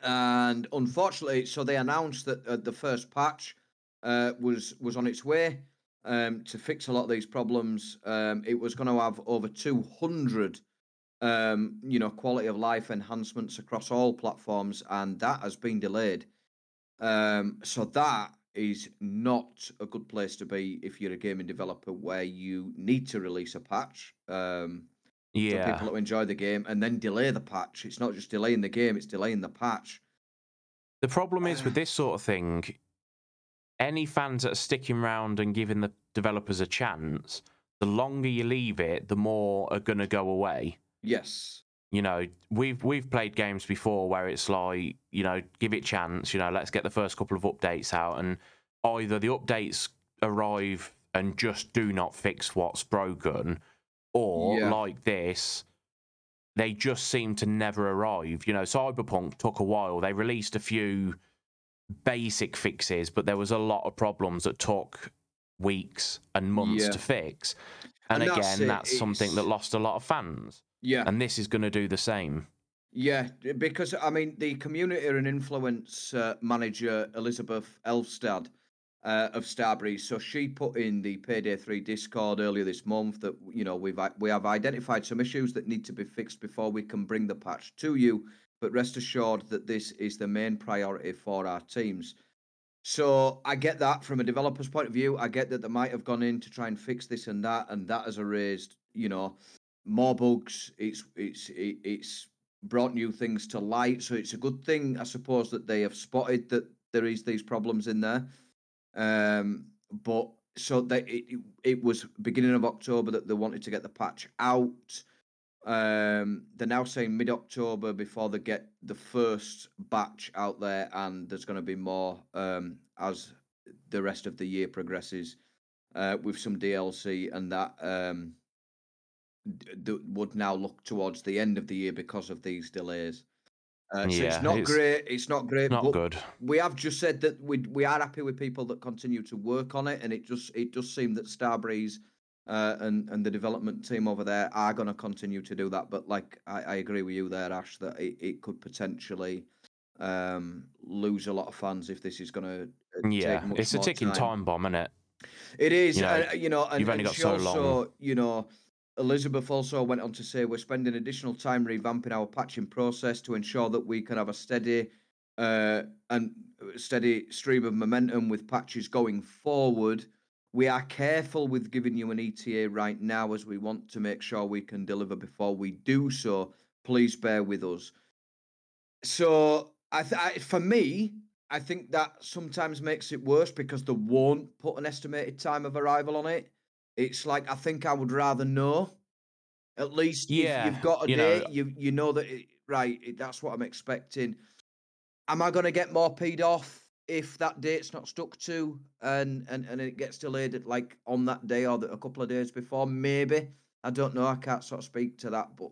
And unfortunately, so they announced that uh, the first patch uh, was was on its way um, to fix a lot of these problems. Um, it was going to have over 200, um, you know, quality of life enhancements across all platforms, and that has been delayed. Um, so that is not a good place to be if you're a gaming developer where you need to release a patch. Um, for yeah people to enjoy the game and then delay the patch. It's not just delaying the game; it's delaying the patch. The problem is with this sort of thing, any fans that are sticking around and giving the developers a chance, the longer you leave it, the more are going to go away. Yes. You know, we've we've played games before where it's like, you know, give it chance. You know, let's get the first couple of updates out, and either the updates arrive and just do not fix what's broken, or Yeah. like this, they just seem to never arrive. You know, Cyberpunk took a while. They released a few basic fixes, but there was a lot of problems that took weeks and months Yeah. to fix. And, And that's again, it, that's something that lost a lot of fans. Yeah. And this is going to do the same. Yeah. Because I mean, the community and influence uh, manager Elizabeth Elfstad uh, of Starbreeze, so she put in the Payday Three Discord earlier this month that you know we've we have identified some issues that need to be fixed before we can bring the patch to you. But rest assured that this is the main priority for our teams. So I get that from a developer's point of view. I get that they might have gone in to try and fix this and that, and that has raised, you know, more bugs. It's it's it's brought new things to light. So it's a good thing, I suppose, that they have spotted that there is these problems in there. Um, but so they it, it- it was beginning of October that they wanted to get the patch out. Um, they're now saying mid October before they get the first batch out there, and there's going to be more um, as the rest of the year progresses uh, with some DLC and that. Um, d- would now look towards the end of the year because of these delays. Uh, so Yeah, it's not it's great. It's not great. not but good. we have just said that we we are happy with people that continue to work on it, and it just it does seem that Starbreeze uh, and and the development team over there are going to continue to do that. But like I, I agree with you there, Ash, that it, it could potentially um, lose a lot of fans if this is going to Yeah, take much it's a ticking time. time bomb, isn't it? It is, You know, uh, you know, and, you've only got so long. you know, Elizabeth also went on to say we're spending additional time revamping our patching process to ensure that we can have a steady uh, and steady stream of momentum with patches going forward. We are careful with giving you an ETA right now as we want to make sure we can deliver before we do so. Please bear with us. So, I, th- I for me, I think that sometimes makes it worse because they won't put an estimated time of arrival on it. It's like I think I would rather know. At least Yeah, you've got a you know, date, you you know that it, right. It, that's what I'm expecting. Am I going to get more peed off if that date's not stuck to and and and it gets delayed like on that day or the, a couple of days before? Maybe I don't know. I can't sort of speak to that, but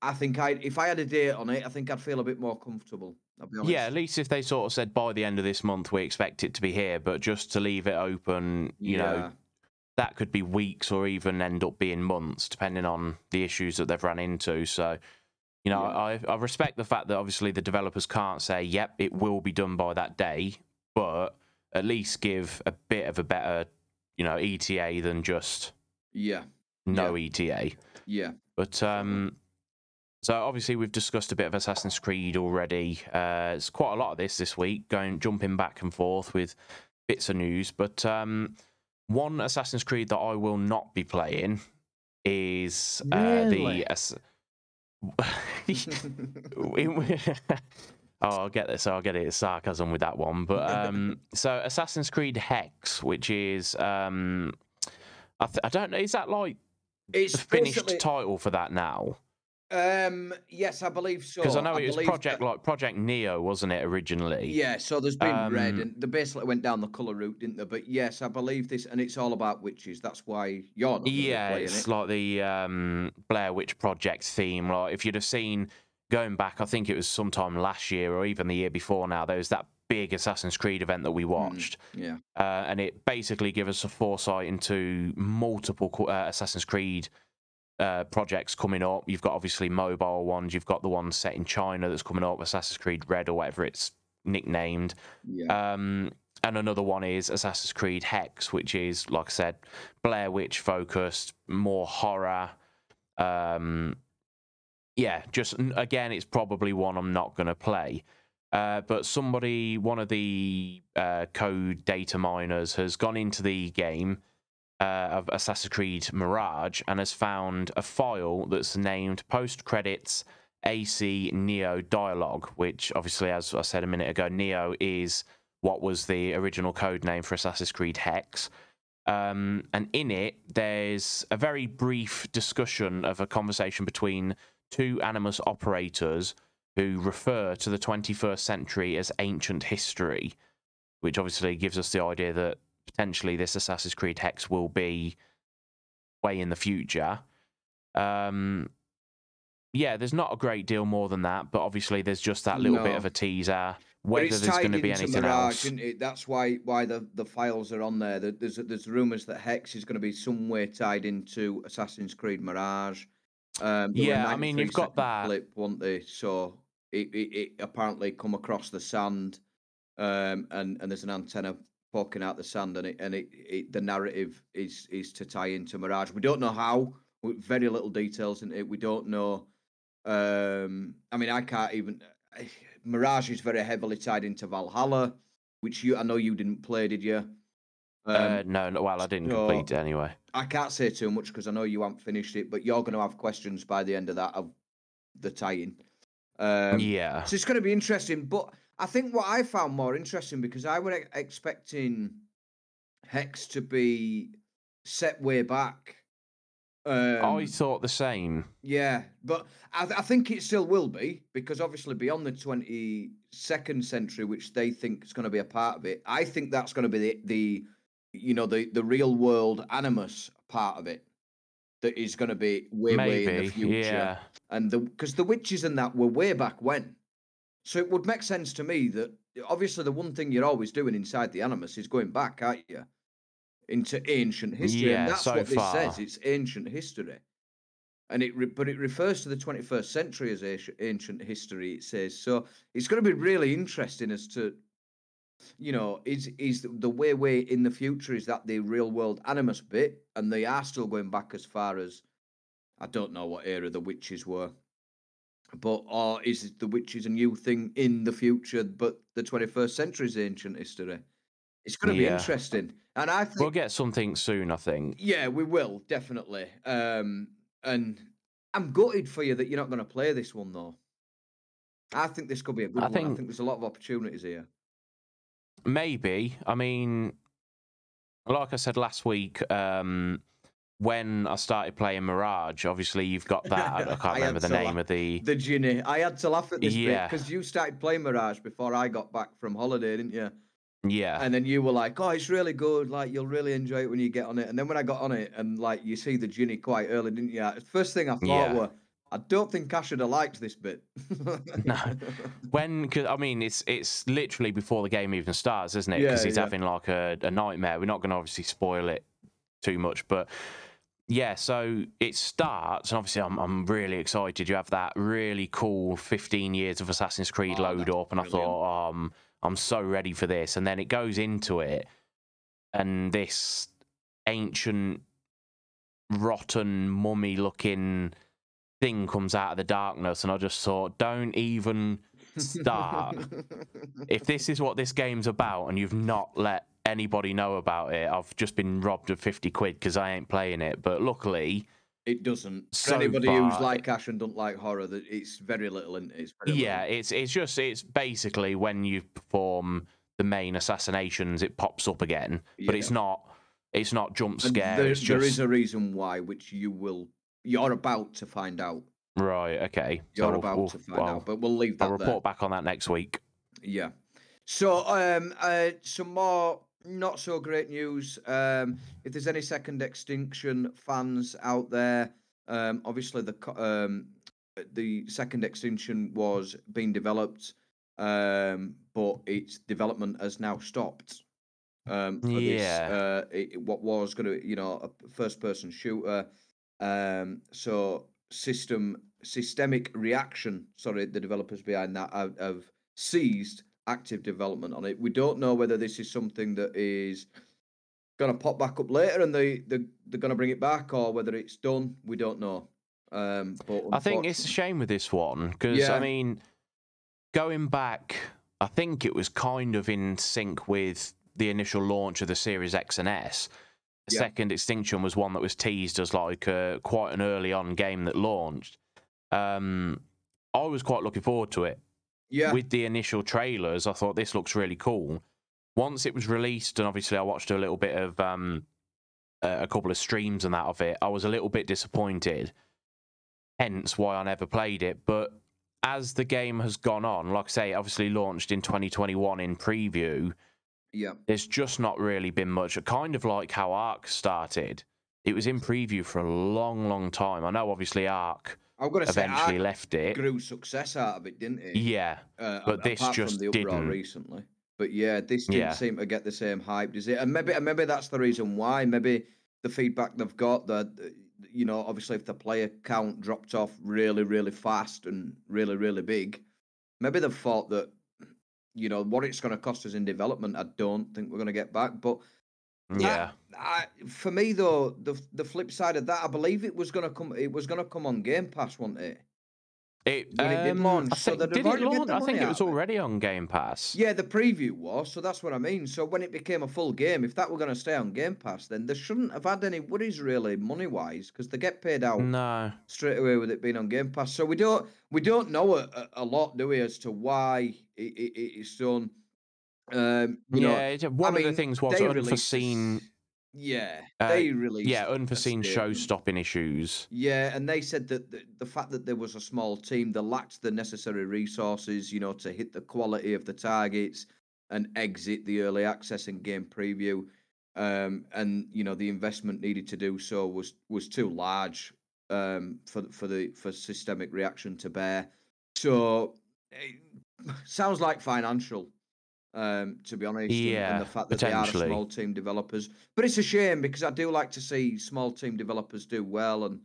I think I if I had a date on it, I think I'd feel a bit more comfortable. I'll be honest. Yeah, at least if they sort of said by the end of this month we expect it to be here, but just to leave it open, you Yeah. know, that could be weeks or even end up being months, depending on the issues that they've run into. So, you know, Yeah. I, I respect the fact that obviously the developers can't say, "Yep, it will be done by that day," but at least give a bit of a better, you know, ETA than just yeah, no ETA. yeah. But um, so obviously we've discussed a bit of Assassin's Creed already. Uh, it's quite a lot of this this week, going jumping back and forth with bits of news. But um, one Assassin's Creed that I will not be playing is uh, Really? the. Oh, I'll get this. I'll get it. It's sarcasm with that one. But um, so Assassin's Creed Hex, which is um, I, th- I don't know. Is that like It's the finished title for that now? Um, yes, I believe so. Because I know it was Project that- like Project Neo, wasn't it originally? Yeah, so there's been red, Um, and they basically went down the color route, didn't they? But yes, I believe this, and it's all about witches. That's why you're Yeah, it's it. like the um, Blair Witch Project theme. Like if you'd have seen going back, I think it was sometime last year or even the year before now. There was that big Assassin's Creed event that we watched, yeah, uh, and it basically gave us a foresight into multiple uh, Assassin's Creed uh, projects coming up. You've got obviously mobile ones. You've got the one set in China that's coming up, Assassin's Creed Red or whatever it's nicknamed. yeah, Um, and another one is Assassin's Creed Hex, which is, like I said, Blair Witch focused, more horror. Um, yeah, just again, it's probably one I'm not going to play. Uh, but somebody, one of the uh, code data miners, has gone into the game uh, of Assassin's Creed Mirage and has found a file that's named post credits AC Neo dialogue, which obviously, as I said a minute ago, Neo is what was the original code name for Assassin's Creed Hex. Um, and in it, there's a very brief discussion of a conversation between two Animus operators who refer to the 21st century as ancient history, which obviously gives us the idea that potentially this Assassin's Creed Hex will be way in the future. Um, yeah, there's not a great deal more than that, but obviously there's just that little bit of a teaser. Whether there's going to be anything Mirage, else. That's why why the, the files are on there. There- There's there's rumours that Hex is going to be somewhere tied into Assassin's Creed Mirage. Um, Yeah, I mean, you've got that. clip, weren't they? So it, it, it apparently come across the sand, um, and and there's an antenna poking out the sand, and it and it, it the narrative is is to tie into Mirage. We don't know how. with Very little details in it. We don't know. Um, I mean, I can't even. Mirage is very heavily tied into Valhalla, which you I know you didn't play, did you? Um, uh, no, no, well, I didn't so- complete it anyway. I can't say too much because I know you haven't finished it, but you're going to have questions by the end of that of the tie-in. Um, yeah. So it's going to be interesting. But I think what I found more interesting because I was expecting Hex to be set way back. Um, I thought the same. yeah, but I, th- I think it still will be because obviously beyond the twenty second century, which they think is going to be a part of it, I think that's going to be the, the you know the the real world animus part of it. that is going to be way way in the future. yeah. And the because the witches and that were way back when, so it would make sense to me that obviously the one thing you're always doing inside the animus is going back, aren't you, into ancient history, Yeah, and that's so what this far. says. It's ancient history, and it re- but it refers to the 21st century as ancient- history. It says so. It's going to be really interesting as to you know, is is the way way in the future is that the real world animus bit, and they are still going back as far as I don't know what era the witches were, but or is the witches a new thing in the future, but the twenty first century is ancient history? It's going to be interesting, and I think We'll get something soon, I think. yeah, we will definitely. Um, and I'm gutted for you that you're not going to play this one though. I think this could be a good I one. I think- think there's a lot of opportunities here. Maybe. I mean, like I said last week, um, when I started playing Mirage, obviously you've got that. I I I can't remember the name laugh. of the. The genie. I had to laugh at this bit Yeah. because you started playing Mirage before I got back from holiday, didn't you? Yeah. And then you were like, "Oh, it's really good. Like you'll really enjoy it when you get on it." And then when I got on it, and like you see the genie quite early, didn't you? First thing I thought Yeah. were, "I don't think I should have liked this bit." No. When, cause, I mean, it's it's literally before the game even starts, isn't it? Yeah, Because he's yeah. having like a, a nightmare. We're not going to obviously spoil it too much, but yeah. So it starts, and obviously I'm I'm really excited. You have that really cool 15 years of Assassin's Creed Oh, load up, and I thought, um, I'm so ready for this. And then it goes into it, and this ancient, rotten, mummy-looking thing comes out of the darkness, and I just thought, don't even start. if this is what this game's about and you've not let anybody know about it, I've just been robbed of 50 quid because I ain't playing it. But luckily, it doesn't. For So anybody who's like Ash and don't like horror, that it's very little, and it's very yeah, little. it's it's just it's basically when you perform the main assassinations, it pops up again, but it's not it's not jump scare. there, just is a reason why, which you will, you're about to find out. right. Okay, You're we'll- about we'll- to find well, out, but we'll leave that I'll there. report back on that next week. Yeah. So, um, uh, some more not so great news. Um, if there's any second extinction fans out there, um, obviously the um, the second extinction was being developed, um, but its development has now stopped. Um, for this, Yeah. uh, it, what was going to, you know, a first person shooter. Um, so system systemic reaction. Sorry, the developers behind that have, have seized active development on it. We don't know whether this is something that is going to pop back up later and they, they they're going to bring it back, or whether it's done. We don't know. Um, but I think it's a shame with this one because Yeah. I mean, going back, I think it was kind of in sync with the initial launch of the Series X and S. Yeah. Second Extinction was one that was teased as like a, quite an early on game that launched. Um, I was quite looking forward to it. Yeah, With the initial trailers, I thought this looks really cool. Once it was released, and obviously I watched a little bit of um, a couple of streams and that of it, I was a little bit disappointed. Hence why I never played it. But as the game has gone on, like I say, obviously launched in 2021 in preview. yeah, There's just not really been much. Kind of like how Ark started. It was in preview for a long, long time. I know, obviously, Ark I'm going to say eventually Ark left it. grew success out of it, didn't it? Yeah, uh, but this just from the uproar didn't. recently. But yeah, this didn't Yeah. seem to get the same hype, does it? And maybe, and maybe that's the reason why. Maybe the feedback they've got that, you know, obviously if the player count dropped off really, really fast and really, really big, maybe they've thought that, you know, what it's going to cost us in development, I don't think we're going to get back. But yeah. I, for me though, the the flip side of that, I believe it was to come. It was to come on Game Pass, wasn't it? It, when it did um, launch, I think, they've did it launch? I think it was already on Game Pass. Yeah, the preview was, so that's what I mean. So when it became a full game, if that were going to stay on Game Pass, then they shouldn't have had any worries really money wise because they get paid out No. straight away with it being on Game Pass. So we don't we don't know a, a- lot, do we, as to why it, it, it is done. Um, you yeah, know, one of mean, the things was released unforeseen. this- Yeah, uh, they released. Yeah, unforeseen show-stopping issues. Yeah, and they said that the, the fact that there was a small team, they lacked the necessary resources, you know, to hit the quality of the targets and exit the early access and game preview. um, and you know the investment needed to do so was was too large um, for for the for systemic reaction to bear. So it sounds like financial, um, to be honest. Yeah, and, the fact that they are potentially. small team developers, but it's a shame because I do like to see small team developers do well and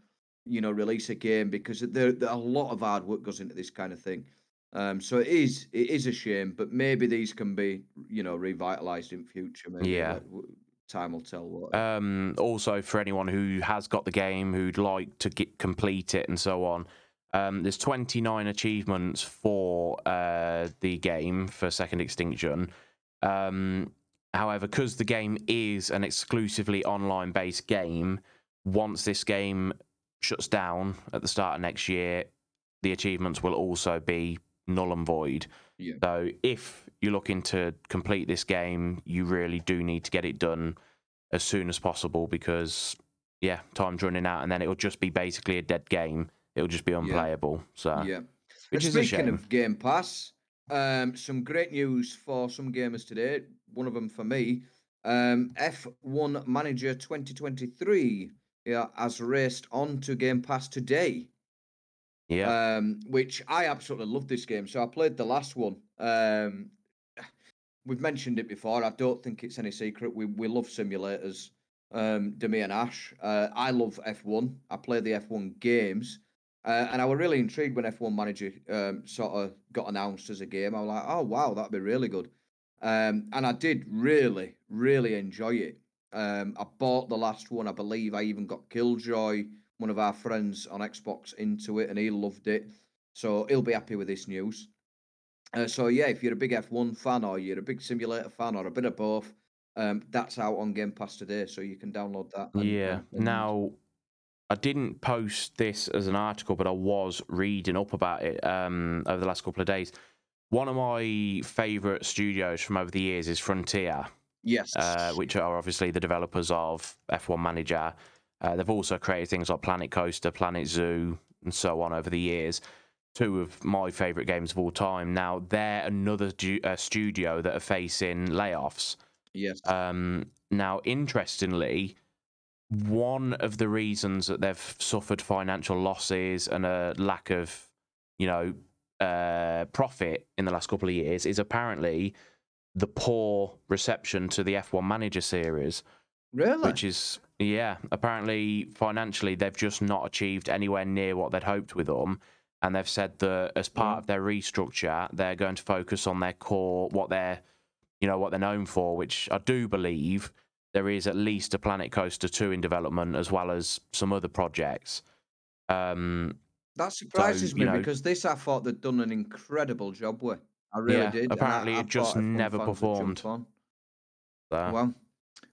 you know release a game because there, there a lot of hard work goes into this kind of thing. Um, so it is it is a shame, but maybe these can be you know revitalized in future. Maybe Yeah. like, time will tell. What Um, also, for anyone who has got the game, who'd like to get complete it and so on, um, there's 29 achievements for uh, the game for Second Extinction. Um, however, because the game is an exclusively online based game, once this game shuts down at the start of next year, the achievements will also be null and void. Yeah. So if you're looking to complete this game, you really do need to get it done as soon as possible because yeah, time's running out, and then it'll just be basically a dead game. It'll just be unplayable. So yeah. which And is a speaking of Game Pass, um, some great news for some gamers today. One of them for me. Um, F1 Manager 2023 yeah, has raced on to Game Pass today. yeah, um, which I absolutely love this game. So I played the last one. Um, we've mentioned it before. I don't think it's any secret. We we love simulators. Um, Demi and Ash. Uh, I love F1. I play the F1 games, uh, and I was really intrigued when F1 Manager um, sort of got announced as a game. I was like, oh wow, that'd be really good. Um, and I did really, really enjoy it. Um, I bought the last one. I believe I even got Killjoy, one of our friends on Xbox, into it, and he loved it. So he'll be happy with this news. Uh, so yeah, if you're a big F1 fan or you're a big simulator fan or a bit of both, um, that's out on Game Pass today, so you can download that. and- yeah. and- Now, I didn't post this as an article, but I was reading up about it um, over the last couple of days. One of my favourite studios from over the years is Frontier. yes, uh, which are obviously the developers of F1 Manager. Uh, they've also created things like Planet Coaster, Planet Zoo, and so on over the years. Two of my favourite games of all time. Now, they're another du- uh, studio that are facing layoffs. yes, Um, now, interestingly, one of the reasons that they've suffered financial losses and a lack of, you know, uh, profit in the last couple of years is apparently the poor reception to the F1 Manager series, really. which is yeah, apparently financially they've just not achieved anywhere near what they'd hoped with them. And they've said that as part Right. of their restructure, they're going to focus on their core, what they're, you know, what they're known for. Which I do believe there is at least a Planet Coaster two in development, as well as some other projects. Um, that surprises you me know- because this I thought they'd done an incredible job with. I really Yeah, did. and I- apparently I it just never performed. so- Well,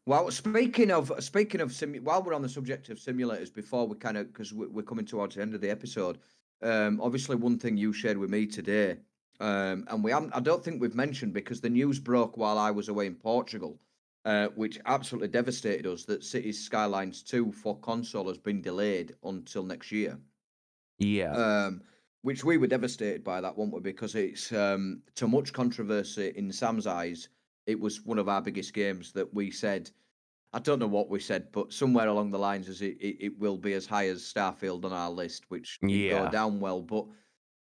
well, speaking of speaking of simu- while we're on the subject of simulators, before we kind of because we're coming towards the end of the episode, um, obviously one thing you shared with me today, um, and we haven't, I don't think we've mentioned because the news broke while I was away in Portugal, uh, which absolutely devastated us that Cities Skylines Two for console has been delayed until next year yeah, um, which we were devastated by that, weren't we? Because it's um, to much controversy in Sam's eyes. It was one of our biggest games that we said. I don't know what we said, but somewhere along the lines as it, it, it will be as high as Starfield on our list, which Yeah. go down well. But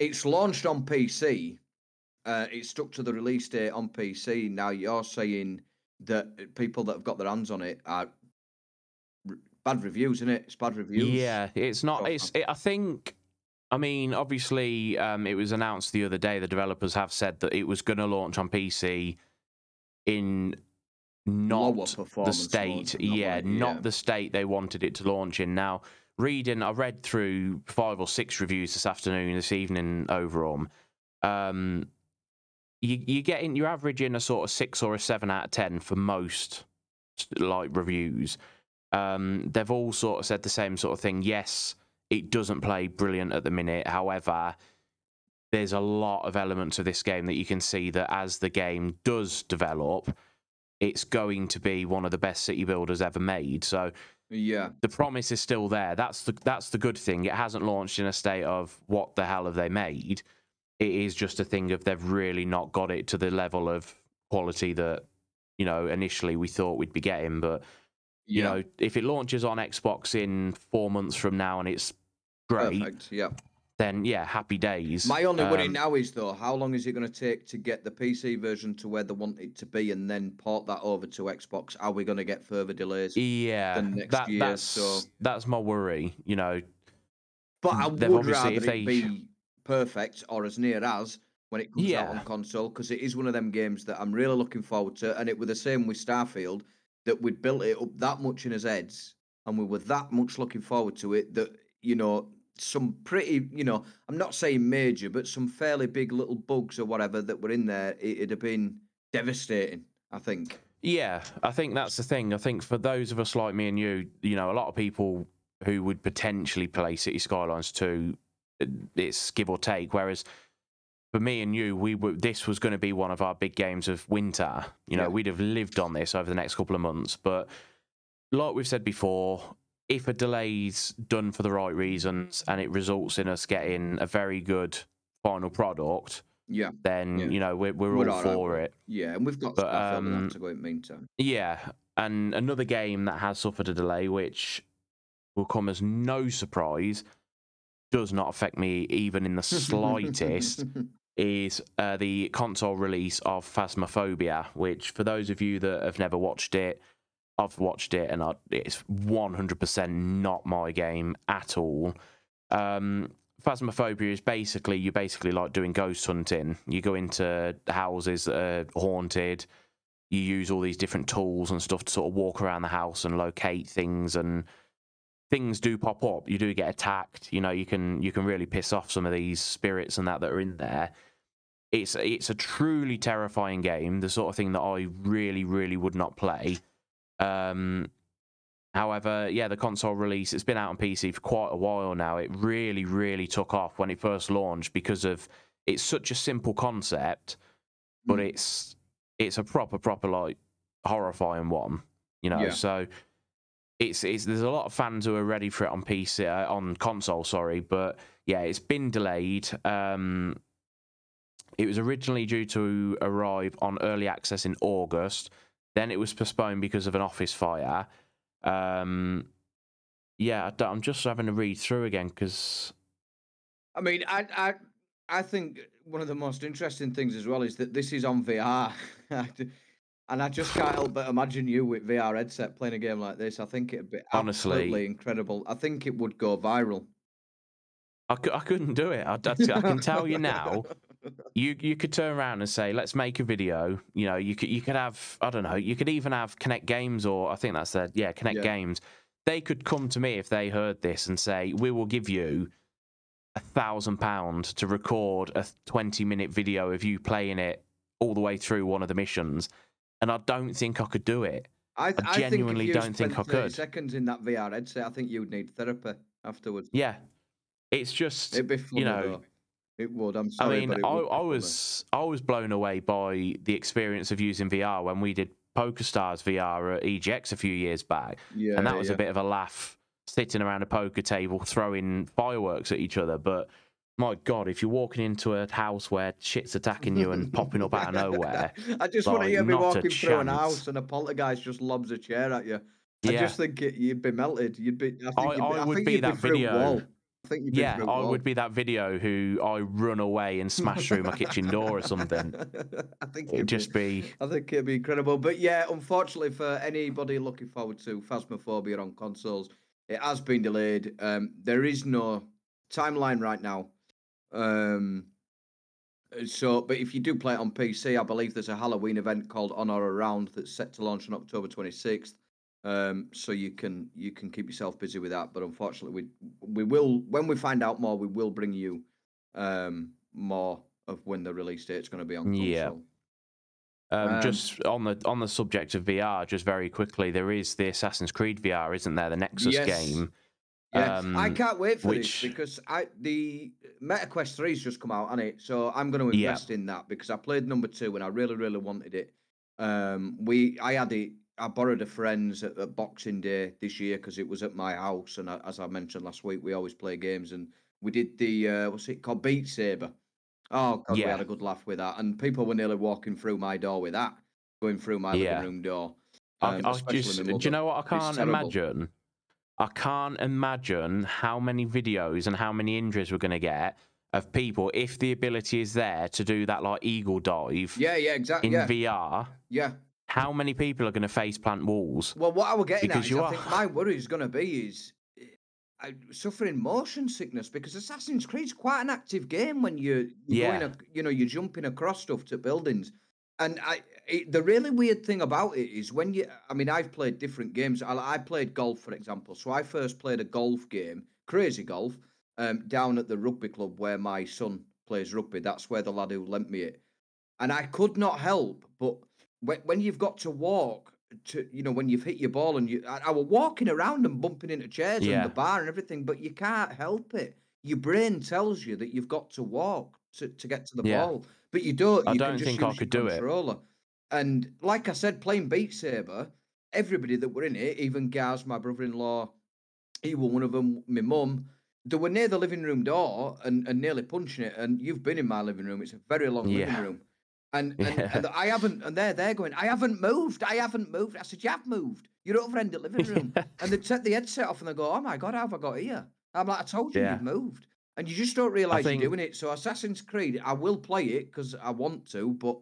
it's launched on PC. Uh, it's stuck to the release date on PC. Now you're saying that people that have got their hands on it are r- bad reviews, isn't it? It's bad reviews. Yeah, it's not. It's. It, I think. I mean, obviously, um, it was announced the other day. The developers have said that it was going to launch on PC in not the state. mode, not yeah, like- not yeah. the state they wanted it to launch in. Now, reading, I read through five or six reviews this afternoon, this evening over 'em. Um, you you getting you're averaging a sort of six or a seven out of ten for most like reviews. Um, they've all sort of said the same sort of thing. Yes, it doesn't play brilliant at the minute. However, there's a lot of elements of this game that you can see that as the game does develop, it's going to be one of the best city builders ever made. So Yeah. the promise is still there. That's the that's the good thing. It hasn't launched in a state of what the hell have they made. It is just a thing of they've really not got it to the level of quality that you know initially we thought we'd be getting. But you yeah, know, if it launches on Xbox in four months from now and it's great, perfect. Yeah. then yeah, happy days. My only worry Um, now is though, how long is it going to take to get the PC version to where they want it to be, and then port that over to Xbox? Are we going to get further delays? yeah, next that, year, that's so- that's my worry. You know, But I would obviously- rather if it they- be perfect or as near as when it comes out on console, because it is one of them games that I'm really looking forward to. And it was the same with Starfield that we'd built it up that much in his heads, and we were that much looking forward to it that you know some pretty, you know, I'm not saying major, but some fairly big little bugs or whatever that were in there, it, it'd have been devastating. I think. Yeah, I think that's the thing. I think for those of us like me and you, you know, a lot of people who would potentially play City Skylines 2, uh, it's give or take. Whereas for me and you, we were this was going to be one of our big games of winter. You know, Yeah. we'd have lived on this over the next couple of months. But like we've said before, if a delay's done for the right reasons and it results in us getting a very good final product, Yeah, then Yeah. you know we're we're, We're all all right for it. yeah, and we've got But, and um, that to go in the meantime. Yeah, and another game that has suffered a delay, which will come as no surprise, does not affect me even in the slightest, is uh, the console release of Phasmophobia, which, for those of you that have never watched it, I've watched it and I, it's 100% not my game at all. Um, Phasmophobia is basically, you're basically like doing ghost hunting. You go into houses that are haunted you use all these different tools and stuff to sort of walk around the house and locate things and things do pop up you do get attacked you know you can you can really piss off some of these spirits and that that are in there it's it's a truly terrifying game the sort of thing that i really really would not play um however yeah the console release it's been out on pc for quite a while now it really really took off when it first launched because of it's such a simple concept but Mm. it's it's a proper proper like horrifying one you know Yeah. so it's it's there's a lot of fans who are ready for it on pc uh, on console sorry but yeah it's been delayed. Um it was originally due to arrive on early access in august. Then it was postponed because of an office fire. Um yeah I I'm just having to read through again because I mean, I, I, I think one of the most interesting things as well is that this is on VR, and I just can't help but imagine you with VR headset playing a game like this. I think it'd be Honestly. absolutely incredible. I think it would go viral. I, cou- I couldn't do it I, I, can tell you now you you could turn around and say let's make a video you know you could you could have i don't know you could even have connect games or i think that's the yeah connect Yeah. games they could come to me if they heard this and say we will give you a thousand pound to record a 20 minute video of you playing it all the way through one of the missions and i don't think i could do it I, th- I I think genuinely don't think I could. Seconds in that VR headset, I think you would need therapy afterwards. yeah it's just It'd be funny, know, though. It would. I'm I mean, I, I was I was blown away by the experience of using VR when we did PokerStars VR at EGX a few years back, yeah, and that was yeah. a bit of a laugh, sitting around a poker table throwing fireworks at each other. But my God, if you're walking into a house where shit's attacking you and popping up out of nowhere, I just want to hear me walking through an house and a poltergeist just lobs a chair at you. I just think it, you'd be melted. You'd be. I, think I- you'd be, I I would think be that be video. I think you'd be yeah, I wall. would be that video who I run away and smash through my kitchen door or something. I think It'd it'd just be, be I think it'd be incredible. But yeah, unfortunately for anybody looking forward to Phasmophobia on consoles, it has been delayed. Um, there is no timeline right now. Um, so, but if you do play it on PC, I believe there's a Halloween event called On or Around that's set to launch on October 26th. Um, so you can you can keep yourself busy with that. But unfortunately, we we will when we find out more, we will bring you um more of when the release date's going to be on console. Yeah. Um, Um, just on the on the subject of VR, just very quickly, there is the Assassin's Creed VR, isn't there? The Nexus Yes. game. Yeah, I Um, can't wait for which- this because I the Meta Quest 3's just come out, on it? So I'm going to Yeah. invest in that because I played number two and I really, really wanted it. Um, we I had it. I borrowed a friend's at, at Boxing Day this year because it was at my house, and I, as I mentioned last week, we always play games, and we did the uh, what's it called, Beat Saber. Oh god, we had a good laugh with that, and people were nearly walking through my door with that. going through my Yeah. living room door. I, um, I especially just, do you know what I can't imagine? I can't imagine how many videos and how many injuries we're going to get of people if the ability is there to do that like eagle dive Yeah, yeah, exactly. in Yeah, VR. yeah. How many people are going to face plant walls? Well, what I was getting Because at is, you I are- think my worry is going to be is eh, I, suffering motion sickness because Assassin's Creed's quite an active game when you you're Yeah. going, you know, you're jumping across stuff to buildings. And I, it, the really weird thing about it is when you, I mean, I've played different games. I, I played golf, for example. So I first played a golf game, crazy golf, um, down at the rugby club where my son plays rugby. That's where the lad who lent me it. And I could not help but when, when you've got to walk to, you know, when you've hit your ball and you, I, I was walking around and bumping into chairs Yeah. and the bar and everything, but you can't help it. Your brain tells you that you've got to walk to, to get to the Yeah. ball, but you don't. I you don't can just think I could do it. And like I said, playing Beat Saber, everybody that were in it, even Gaz, my brother-in-law, he was one of them. My mum, they were near the living room door and, and nearly punching it. And you've been in my living room; it's a very long living room. And, and, Yeah. and I haven't, and they're there going, I haven't moved, I haven't moved. I said, You have moved. You're over in the living room. and they take the headset off and they go, Oh my god, how have I got here? I'm like, I told you Yeah. you've moved. And you just don't realise think- you're doing it. So Assassin's Creed, I will play it because I want to, but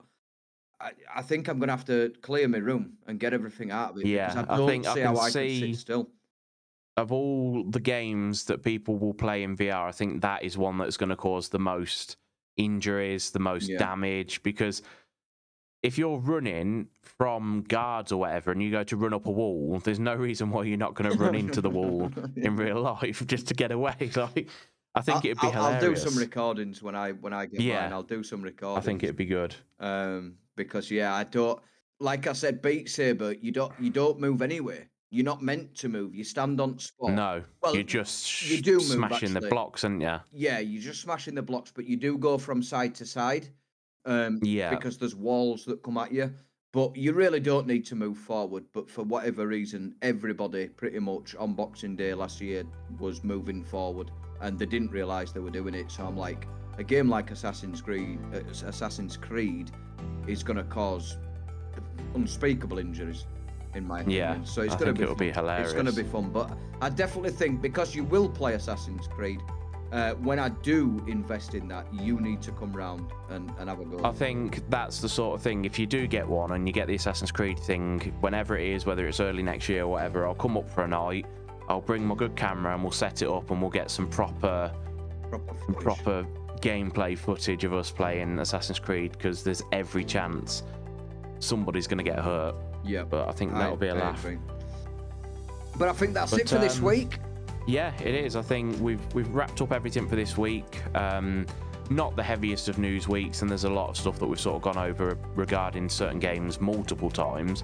I, I think I'm gonna have to clear my room and get everything out of it. Yeah, because I I think I can how I see- can still. Of all the games that people will play in VR, I think that is one that's going to cause the most injuries, the most Yeah. damage. Because if you're running from guards or whatever and you go to run up a wall, there's no reason why you're not going to run into the wall in real life just to get away. Like, I think I'll, it'd be I'll, I'll do some recordings when I when I get Yeah. mine. I'll do some recordings. I think it'd be good. um, because yeah, I don't like I said, Beat Saber. You don't you don't move anywhere. You're not meant to move. You stand on spot. No, well, you're just you do move, smashing the blocks, aren't you? Yeah, you're just smashing the blocks, but you do go from side to side. Um, Yeah. because there's walls that come at you. But you really don't need to move forward. But for whatever reason, everybody pretty much on Boxing Day last year was moving forward, and they didn't realise they were doing it. So I'm like, a game like Assassin's Creed, uh, Assassin's Creed, is going to cause unspeakable injuries, in my opinion. Yeah, so it's I going to think be it'll fun. be hilarious. It's going to be fun. But I definitely think because you will play Assassin's Creed. Uh, when I do invest in that, you need to come round and, and have a go. I think that's the sort of thing. If you do get one and you get the Assassin's Creed thing, whenever it is, whether it's early next year or whatever, I'll come up for a night. I'll bring my good camera and we'll set it up and we'll get some proper, proper, some proper gameplay footage of us playing Assassin's Creed because there's every chance somebody's going to get hurt. Yeah, But I think that'll I- be a I laugh. agree. But I think that's But, it for this um, week. Yeah, it is. I think we've we've wrapped up everything for this week. Um, not the heaviest of news weeks, and there's a lot of stuff that we've sort of gone over regarding certain games multiple times.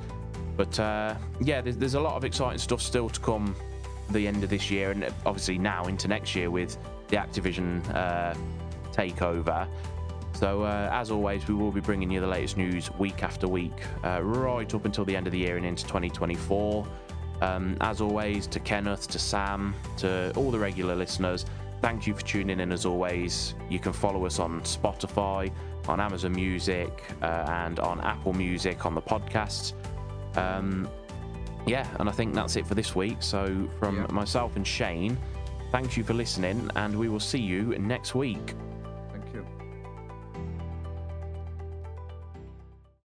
But uh, yeah, there's, there's a lot of exciting stuff still to come the end of this year, and obviously now into next year with the Activision uh, takeover. So uh, as always, we will be bringing you the latest news week after week, uh, right up until the end of the year and into 2024. Um, as always, to Kenneth, to Sam, to all the regular listeners, thank you for tuning in. As always, you can follow us on Spotify, on Amazon Music, uh, and on Apple Music on the podcast. Um, yeah, and I think that's it for this week. So, from Yeah. myself and Shane, thank you for listening, and we will see you next week.